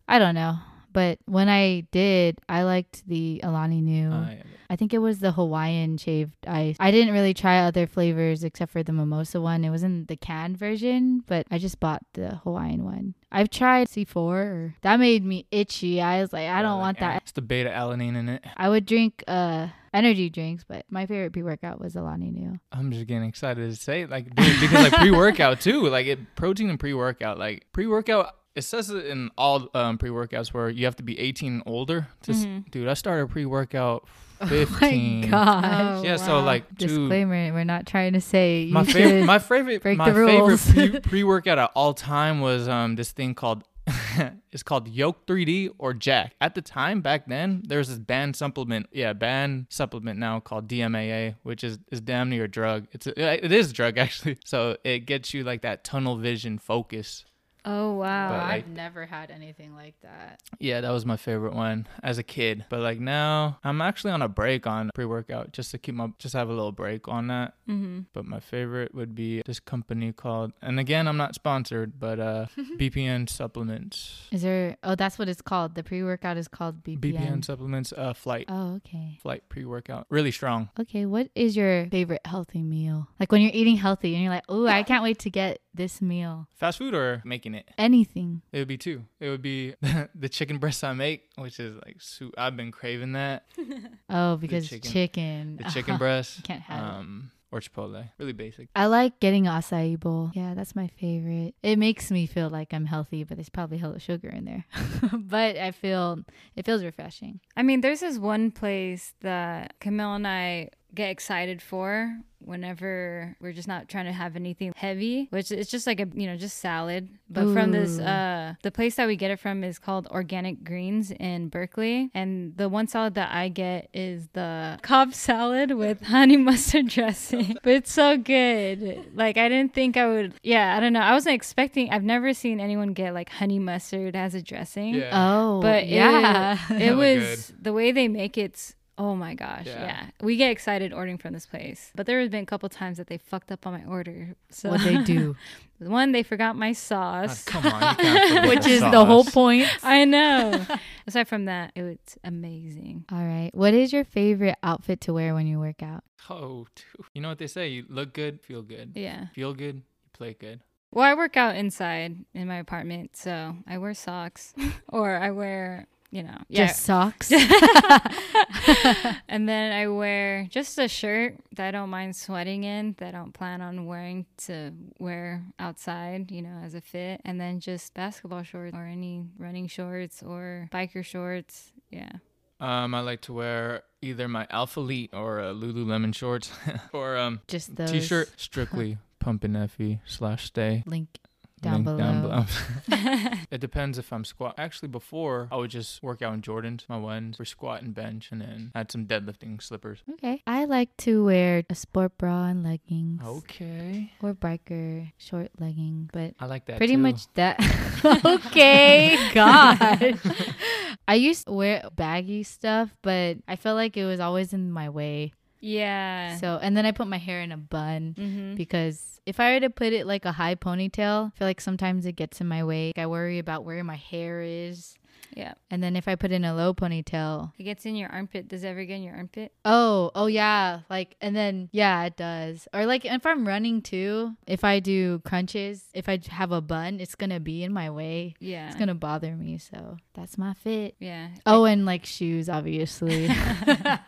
I don't know. But when I did, I liked the Alani Nu. Yeah. I think it was the Hawaiian shaved ice. I didn't really try other flavors except for the mimosa one. It wasn't the canned version, but I just bought the Hawaiian one. I've tried C4. That made me itchy. I was like, I don't Yeah, want that. It's the beta alanine in it. I would drink uh energy drinks, but my favorite pre-workout was Alani Nu. I'm just getting excited to say it, like dude, because like pre-workout too, like it protein and pre-workout, like pre-workout. It says it in all um, pre-workouts where you have to be 18 and older. To, s Mhm. Dude, I started pre-workout Oh 15. my gosh. Oh, yeah, so like dude, Disclaimer, we're not trying to say you my should favorite, my favorite, break my the rules. favorite pre- pre-workout of all time was um this thing called. it's called Yoke 3D or Jack. At the time, back then, there was this banned supplement. Yeah, banned supplement now called DMAA, which is is damn near a drug. It's a, it is a drug actually. So it gets you like that tunnel vision focus. Oh wow. But, I've never had anything like that. Yeah, that was my favorite one as a kid. But like now, I'm actually on a break on pre-workout just to keep my just have a little break on that. mm-hmm. But my favorite would be this company called, and again, I'm not sponsored, but uh, BPN Supplements. Is there? Oh, that's what it's called. The pre-workout is called BPN. BPN Supplements, uh, Flight, Oh, okay. Flight pre-workout, really strong. Okay, what is your favorite healthy meal? Like when you're eating healthy and you're like, "Oh, I can't wait to get this meal." Fast food or making it? Anything. It would be two. It would be the chicken breast I make, which is like soup. I've been craving that. Oh, because chicken. chicken. The chicken breast, Can't have it. um, or Chipotle. Really basic. I like getting acai bowl. Yeah, that's my favorite. It makes me feel like I'm healthy, but there's probably hella sugar in there. but I feel it feels refreshing. I mean, there's this one place that Camille and I get excited for whenever we're just not trying to have anything heavy, which is just like a you know just salad. But from this, uh, the place that we get it from is called Organic Greens in Berkeley, and the one salad that I get is the Cobb salad with honey mustard dressing. but it's so good. Like I didn't think I would. Yeah, I don't know. I wasn't expecting. I've never seen anyone get like honey mustard as a dressing. Yeah. Oh, But yeah. it, it Hella was the way they make it's oh my gosh Yeah. yeah. we get excited ordering from this place but there has been a couple times that they fucked up on my order so what they do, one they forgot my Ah, sauce come on, you can't forget which the is the whole point. i know aside from that it was amazing All right. What is your favorite outfit to wear when you work out? Oh, dude. you know what they say? You look good, feel good. yeah Feel good, you play good. well i work out inside in my apartment so i wear socks or i wear you know yeah Just socks. and then I wear just a shirt that I don't mind sweating in, that I don't plan on wearing to wear outside, you know, as a fit. And then just basketball shorts or any running shorts or biker shorts. Yeah. Um, I like to wear either my Alphalete or uh, Lululemon shorts or um Just those. t-shirt strictly pumping Efe slash stay. Link down Link below. it depends if I'm squat. Actually, before I would just work out in Jordans, my ones for squat and bench, and then add some deadlifting slippers. Okay. I like to wear a sport bra and leggings. Okay, Or biker short leggings, but I like that. pretty too. much that. okay, God. I used to wear baggy stuff, but I felt like it was always in my way. Yeah. So, and then I put my hair in a bun mm-hmm. because if I were to put it like a high ponytail, I feel like sometimes it gets in my way. I worry about where my hair is. Yeah. And then if I put in a low ponytail, It gets in your armpit. Does it ever get in your armpit? oh, oh yeah, like and then yeah, it does. Or like if I'm running too, if I do crunches, if I have a bun, it's gonna be in my way. Yeah. It's gonna bother me. So that's my fit. yeah. Oh, and like shoes, obviously.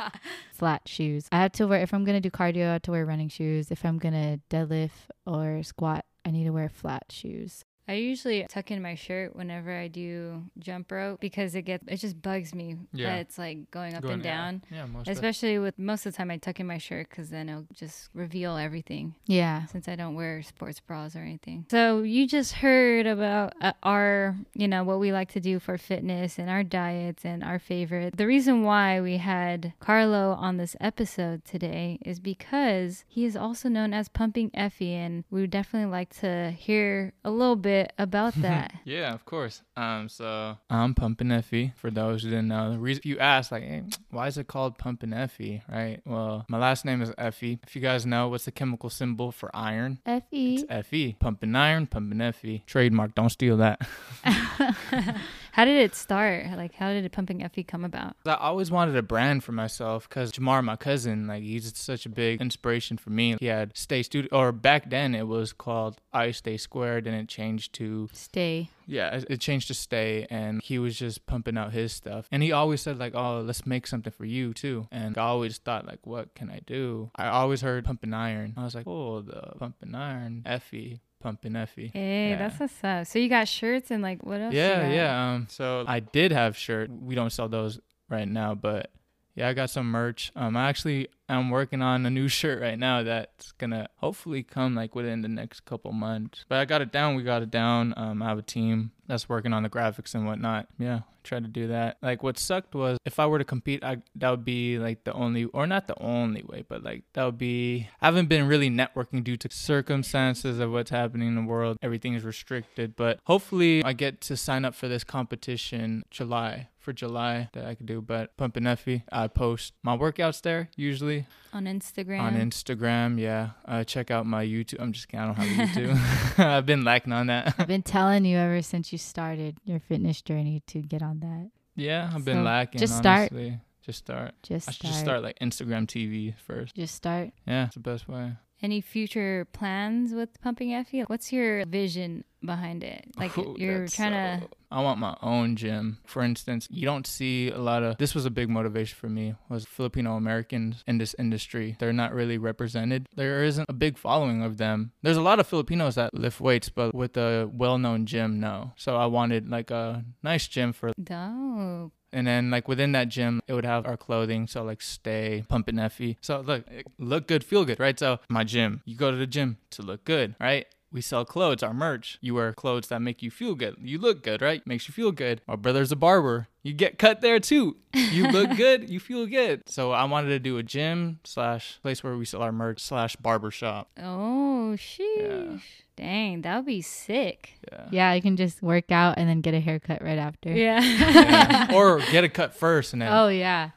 Flat shoes. I have to wear if I'm gonna do cardio. I have to wear running shoes. If I'm gonna deadlift or squat, I need to wear flat shoes. I usually tuck in my shirt whenever I do jump rope because it gets it just bugs me Yeah. that it's like going up Going- and down. Yeah, most Especially with most of the time I tuck in my shirt because then it'll just reveal everything Yeah. since I don't wear sports bras or anything. So you just heard about uh, our, you know, what we like to do for fitness and our diets and our favorite. The reason why we had Carlo on this episode today is because he is also known as Pumping Efe, and we would definitely like to hear a little bit about that. Yeah, of course. Um, so I'm Pumpin' Efe. For those who didn't know, the reason you asked, like, hey, why is it called Pumpin' Efe? Right. Well, my last name is Efe. If you guys know, what's the chemical symbol for iron? Fe. It's Fe. Pumpin' iron, pumpin' Efe. Trademark. Don't steal that. how did it start? Like, how did Pumping Efe come about? I always wanted a brand for myself because Jamar, my cousin, like he's such a big inspiration for me. He had Stay Studio, or back then it was called I Stay Squared, and it changed to Stay. yeah, it- it changed to Stay, and he was just pumping out his stuff. And he always said like, "Oh, let's make something for you too." And I always thought like, "What can I do?" I always heard pumping iron. I was like, "Oh, the pumping iron, Efe." Pumping Efe. Hey, Yeah. that's what's up. So you got shirts and like what else? Yeah, yeah. Um, so I did have shirt. We don't sell those right now, but yeah, I got some merch. Um, I actually am working on a new shirt right now that's gonna hopefully come like within the next couple months. But I got it down. We got it down. Um, I have a team that's working on the graphics and whatnot. Yeah, try to do that. Like what sucked was if I were to compete, I that would be like the only or not the only way, but like that would be. I haven't been really networking due to circumstances of what's happening in the world. Everything is restricted, but hopefully I get to sign up for this competition July for July that I could do. But Pumpin' Efe, I post my workouts there usually On Instagram. on Instagram. Yeah, uh, check out my YouTube. I'm just kidding. I don't have YouTube. I've been lacking on that. I've been telling you ever since you started your fitness journey to get on that. yeah, I've been So, lacking. just start. honestly. Just start. Just I should start. just start like Instagram TV first. Just start. Yeah, it's the best way. Any future plans with Pumping Efe? What's your vision behind it? Like Ooh, you're trying to. I want my own gym. For instance, you don't see a lot of. This was a big motivation for me. Was Filipino Americans in this industry? They're not really represented. There isn't a big following of them. There's a lot of Filipinos that lift weights, but with a well-known gym, no. So I wanted like a nice gym for Dope. And then like within that gym, it would have our clothing. So like stay, pumping Efe. So look, look good, feel good, right? So my gym, you go to the gym to look good, right? We sell clothes, our merch. You wear clothes that make you feel good. You look good, right? Makes you feel good. My brother's a barber. You get cut there too. You look good, you feel good. So I wanted to do a gym slash place where we sell our merch slash barber shop. Oh, sheesh. Dang, that would be sick. Yeah. Yeah, I can just work out and then get a haircut right after. Yeah. Yeah. or get a cut first and then Oh yeah,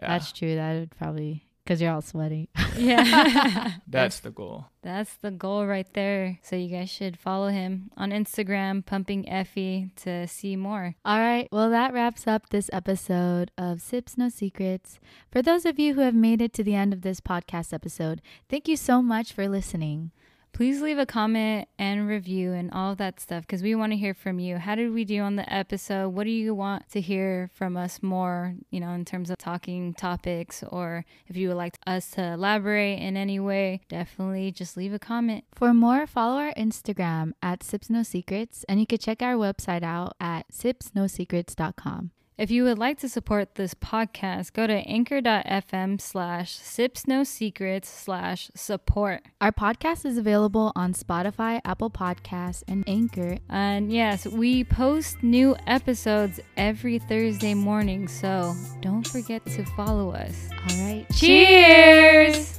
yeah, that's true. That would probably because you're all sweaty. yeah. that's the goal. That's the goal right there. So you guys should follow him on Instagram, Pumping Efe, to see more. All right. Well, that wraps up this episode of Sips No Secrets. For those of you who have made it to the end of this podcast episode, thank you so much for listening. Please leave a comment and review and all of that stuff because we want to hear from you. How did we do on the episode? What do you want to hear from us more, you know, in terms of talking topics or if you would like us to elaborate in any way, definitely just leave a comment. For more, follow our Instagram at Sips No Secrets, and you can check our website out at sipsnosecrets.com. If you would like to support this podcast, go to anchor.fm slash sips no secrets slash support. Our podcast is available on Spotify, Apple Podcasts, and Anchor. And yes, we post new episodes every Thursday morning, so don't forget to follow us. All right. Cheers!